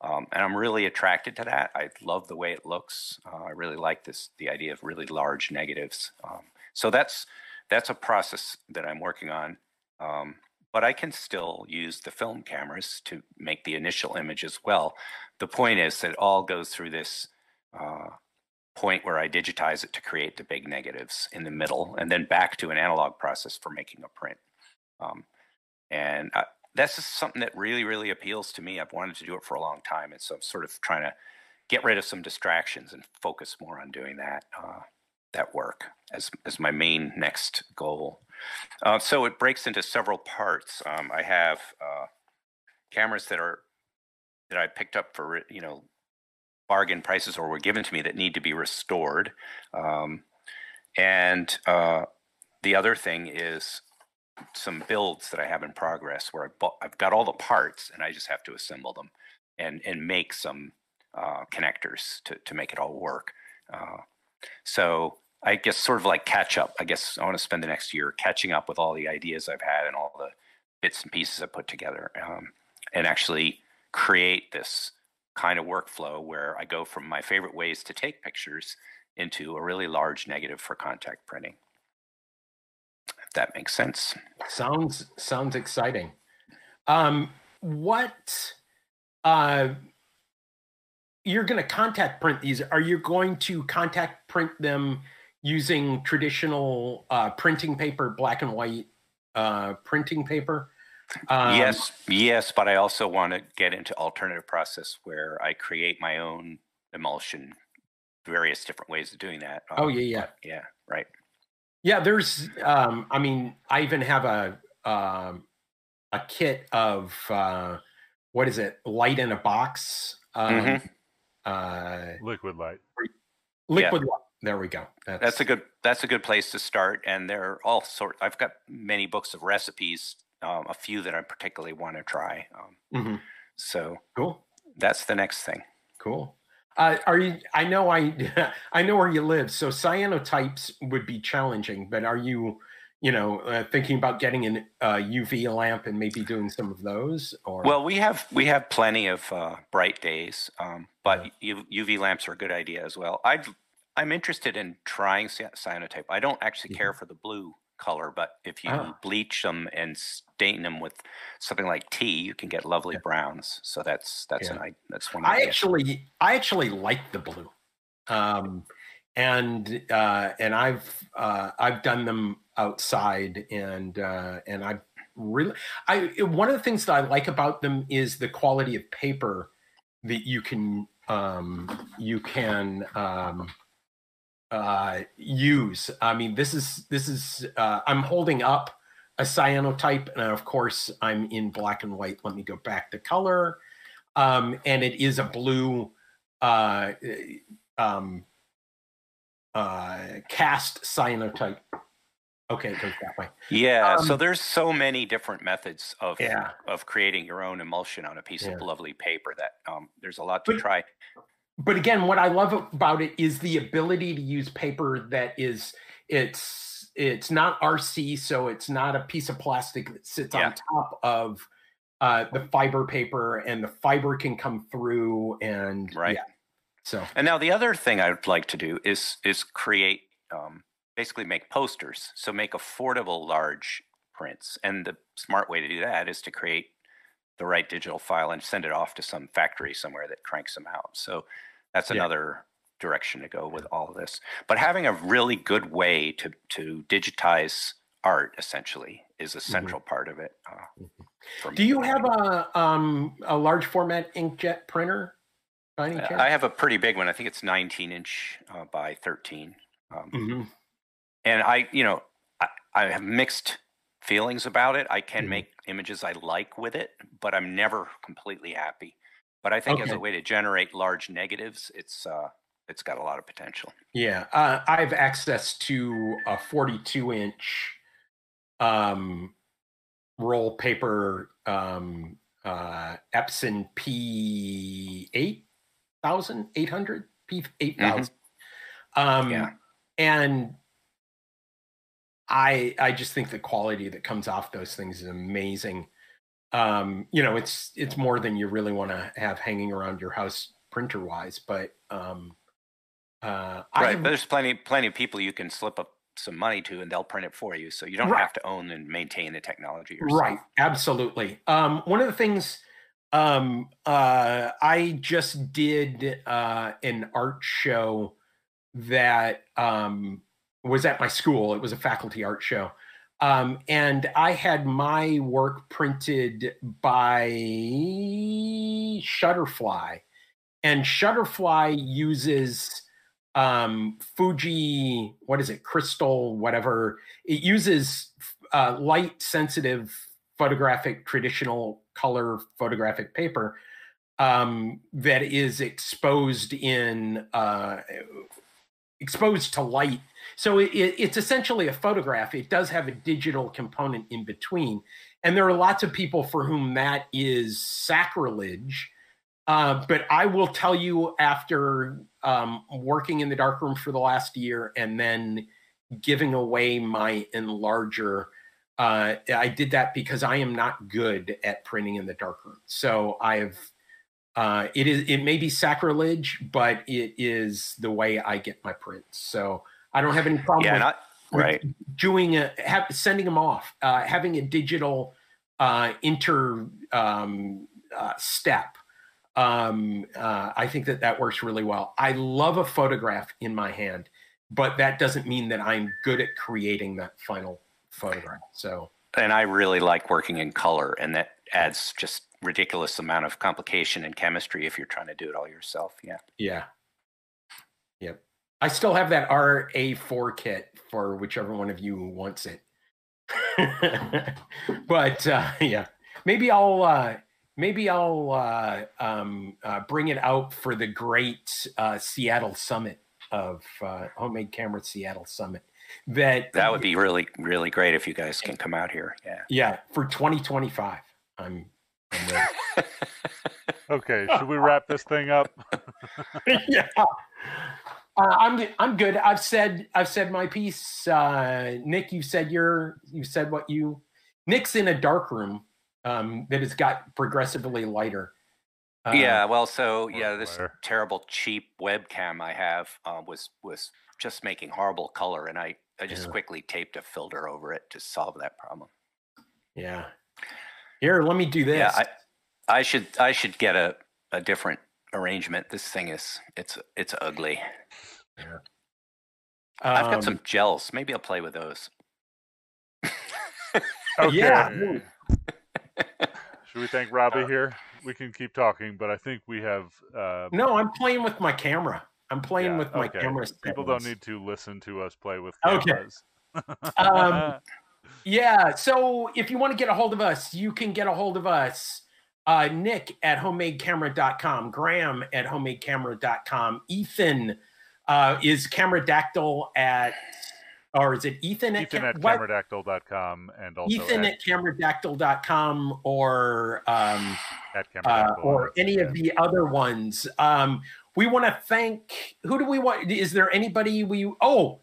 Um, and I'm really attracted to that. I love the way it looks. Uh, I really like this, the idea of really large negatives. Um, so that's that's a process that I'm working on. Um, but I can still use the film cameras to make the initial image as well. The point is that it all goes through this uh, point where I digitize it to create the big negatives in the middle, and then back to an analog process for making a print. Um, and I, that's just something that really, really appeals to me. I've wanted to do it for a long time, and so I'm sort of trying to get rid of some distractions and focus more on doing that uh, that work as as my main next goal. Uh, so it breaks into several parts. Um, I have uh, cameras that are that I picked up for you know bargain prices or were given to me that need to be restored, um, and uh, the other thing is some builds that I have in progress where I bought, I've got all the parts and I just have to assemble them and and make some uh, connectors to to make it all work. Uh, so I guess sort of like catch up. I guess I want to spend the next year catching up with all the ideas I've had and all the bits and pieces I put together, um, and actually create this kind of workflow where I go from my favorite ways to take pictures into a really large negative for contact printing If that makes sense. Sounds sounds exciting. Um, what uh, you're going to contact print these? Are you going to contact print them using traditional uh, printing paper, black and white uh, printing paper? Um, yes, yes, but I also want to get into alternative process where I create my own emulsion, various different ways of doing that. Um, oh yeah, yeah, yeah, right. Yeah, there's. Um, I mean, I even have a um, a kit of uh, what is it? Light in a box. Um, mm-hmm. uh, liquid light. Liquid yeah. light. there we go. That's, that's, a good that's a good place to start. And there are all sort. I've got many books of recipes, um, a few that I particularly want to try. Um, mm-hmm. So cool. That's the next thing. Cool. Uh, are you? I know I, (laughs) I know where you live. So cyanotypes would be challenging, but are you, you know, uh, thinking about getting an uh, UV lamp and maybe doing some of those? Or well, we have we have plenty of uh, bright days, um, but. UV lamps are a good idea as well. I I'm interested in trying cyanotype. I don't actually care mm-hmm. for the blue color, but if you oh. bleach them and stain them with something like tea, you can get lovely yeah. browns. So that's that's yeah. an that's one. I actually I actually like the blue, um, and uh, and I've uh, I've done them outside, and uh, and I really I one of the things that I like about them is the quality of paper that you can um, you can um, uh, use. I mean, this is this is uh, I'm holding up a cyanotype, and of course I'm in black and white. Let me go back to color, um, and it is a blue uh, um, uh, cast cyanotype. Okay, it goes that way. Yeah, um, so there's so many different methods of yeah. of creating your own emulsion on a piece yeah. of lovely paper that um, there's a lot to but, try but again, what I love about it is the ability to use paper that is it's it's not RC, so it's not a piece of plastic that sits yeah. on top of uh, the fiber paper, and the fiber can come through, and right. Yeah. So, and now the other thing I would like to do is is create um, basically make posters. So make affordable large prints, and the smart way to do that is to create the right digital file and send it off to some factory somewhere that cranks them out. So that's another yeah. direction to go with all of this. But having a really good way to to digitize art essentially is a mm-hmm. central mm-hmm. part of it. Uh, mm-hmm. Do you have a um, a large format inkjet printer? I have a pretty big one. I think it's 19 inch uh, by 13. Um, mm-hmm. And I, you know, I, I, have mixed feelings about it. I can mm-hmm. make images I like with it, but I'm never completely happy. But I think okay. as a way to generate large negatives, it's uh, it's got a lot of potential. Yeah, uh, I have access to a 42 inch um, roll paper um, uh, Epson P eight thousand eight hundred P eight thousand. Mm-hmm. Um, yeah, and I I just think the quality that comes off those things is amazing um, you know, it's it's more than you really want to have hanging around your house printer wise. But um, uh, right, have, but there's plenty plenty of people you can slip up some money to, and they'll print it for you, so you don't right. have to own and maintain the technology yourself. Right, absolutely. Um, one of the things um, uh, I just did uh, an art show that um, was at my school. It was a faculty art show um, and I had my work printed by Shutterfly, and Shutterfly uses um, Fuji, what is it, crystal, whatever. It uses uh, light sensitive photographic, traditional color photographic paper um, that is exposed in uh, exposed to light so it, it's essentially a photograph. It does have a digital component in between. And there are lots of people for whom that is sacrilege. Uh, but I will tell you, after um, working in the darkroom for the last year and then giving away my enlarger, uh, I did that because I am not good at printing in the darkroom. So I've uh, it is it may be sacrilege, but it is the way I get my prints. So I don't have any problem yeah, with, not, right. doing a have, sending them off, uh, having a digital uh, inter um, uh, step. Um, uh, I think that that works really well. I love a photograph in my hand, but that doesn't mean that I'm good at creating that final photograph. So, and I really like working in color, and that adds just ridiculous amount of complication and chemistry if you're trying to do it all yourself. Yeah. Yeah. Yep. I still have that RA4 kit for whichever one of you wants it. (laughs) but uh, yeah, maybe I'll uh, maybe I'll uh, um, uh, bring it out for the great uh, Seattle Summit of uh, Homemade Camera Seattle Summit. That that would be really really great if you guys can come out here. Yeah. Yeah, for 2025. I'm. I'm (laughs) okay, (laughs) should we wrap this thing up? yeah. Uh, I'm I'm good. I've said I've said my piece. Uh, Nick, you said your you said what you. Nick's in a dark room um, that has got progressively lighter. Uh, yeah, well, so yeah, this terrible cheap webcam I have uh, was was just making horrible color, and I I just yeah. quickly taped a filter over it to solve that problem. Yeah. Here, let me do this. Yeah, I, I should I should get a, a different arrangement. This thing is it's it's ugly. Yeah. Um, I've got some um, gels. Maybe I'll play with those. okay. Yeah. Should we thank Robbie here? We can keep talking, but I think we have. Uh, no, I'm playing with my camera. I'm playing yeah, with my okay. camera. People don't need to listen to us play with cameras. Okay. um, (laughs) yeah. So if you want to get a hold of us, you can get a hold of us. Uh, Nick at homemadecamera.com, Graham at homemadecamera.com, Ethan uh, is Cameradactyl at, or is it Ethan at, Ethan at cameradactyl.com and also Ethan at, at cameradactyl.com or um, at uh, or any yeah. of the other ones. Um, we want to thank, who do we want? Is there anybody we, oh,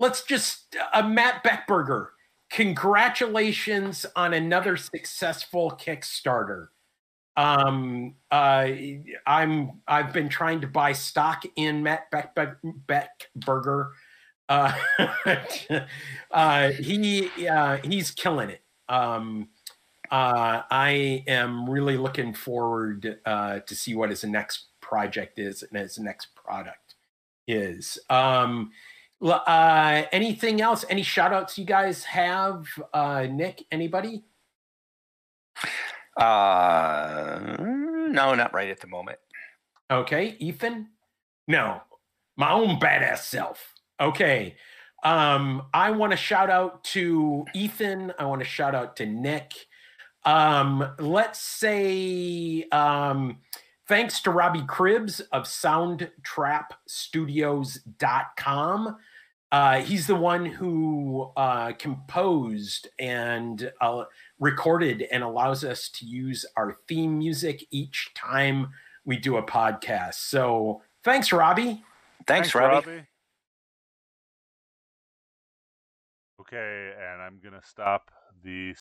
let's just, uh, Matt Beckberger. Congratulations on another successful Kickstarter. Um, uh, I'm I've been trying to buy stock in Matt Beck, Beck, Beckberger. Uh, (laughs) uh, he uh, he's killing it. Um, uh, I am really looking forward uh, to see what his next project is and his next product is. Um, anything else? Any shout outs you guys have? Nick, anybody? Uh, no, not right at the moment. Okay, Ethan. No, my own badass self. Okay. Um, I want to shout out to Ethan. I want to shout out to Nick. Um, let's say um, thanks to Robbie Cribbs of soundtrapstudios.com. Uh, he's the one who uh, composed and uh, recorded and allows us to use our theme music each time we do a podcast. So thanks, Robbie. Thanks, thanks Robbie. Robbie. Okay, and I'm going to stop the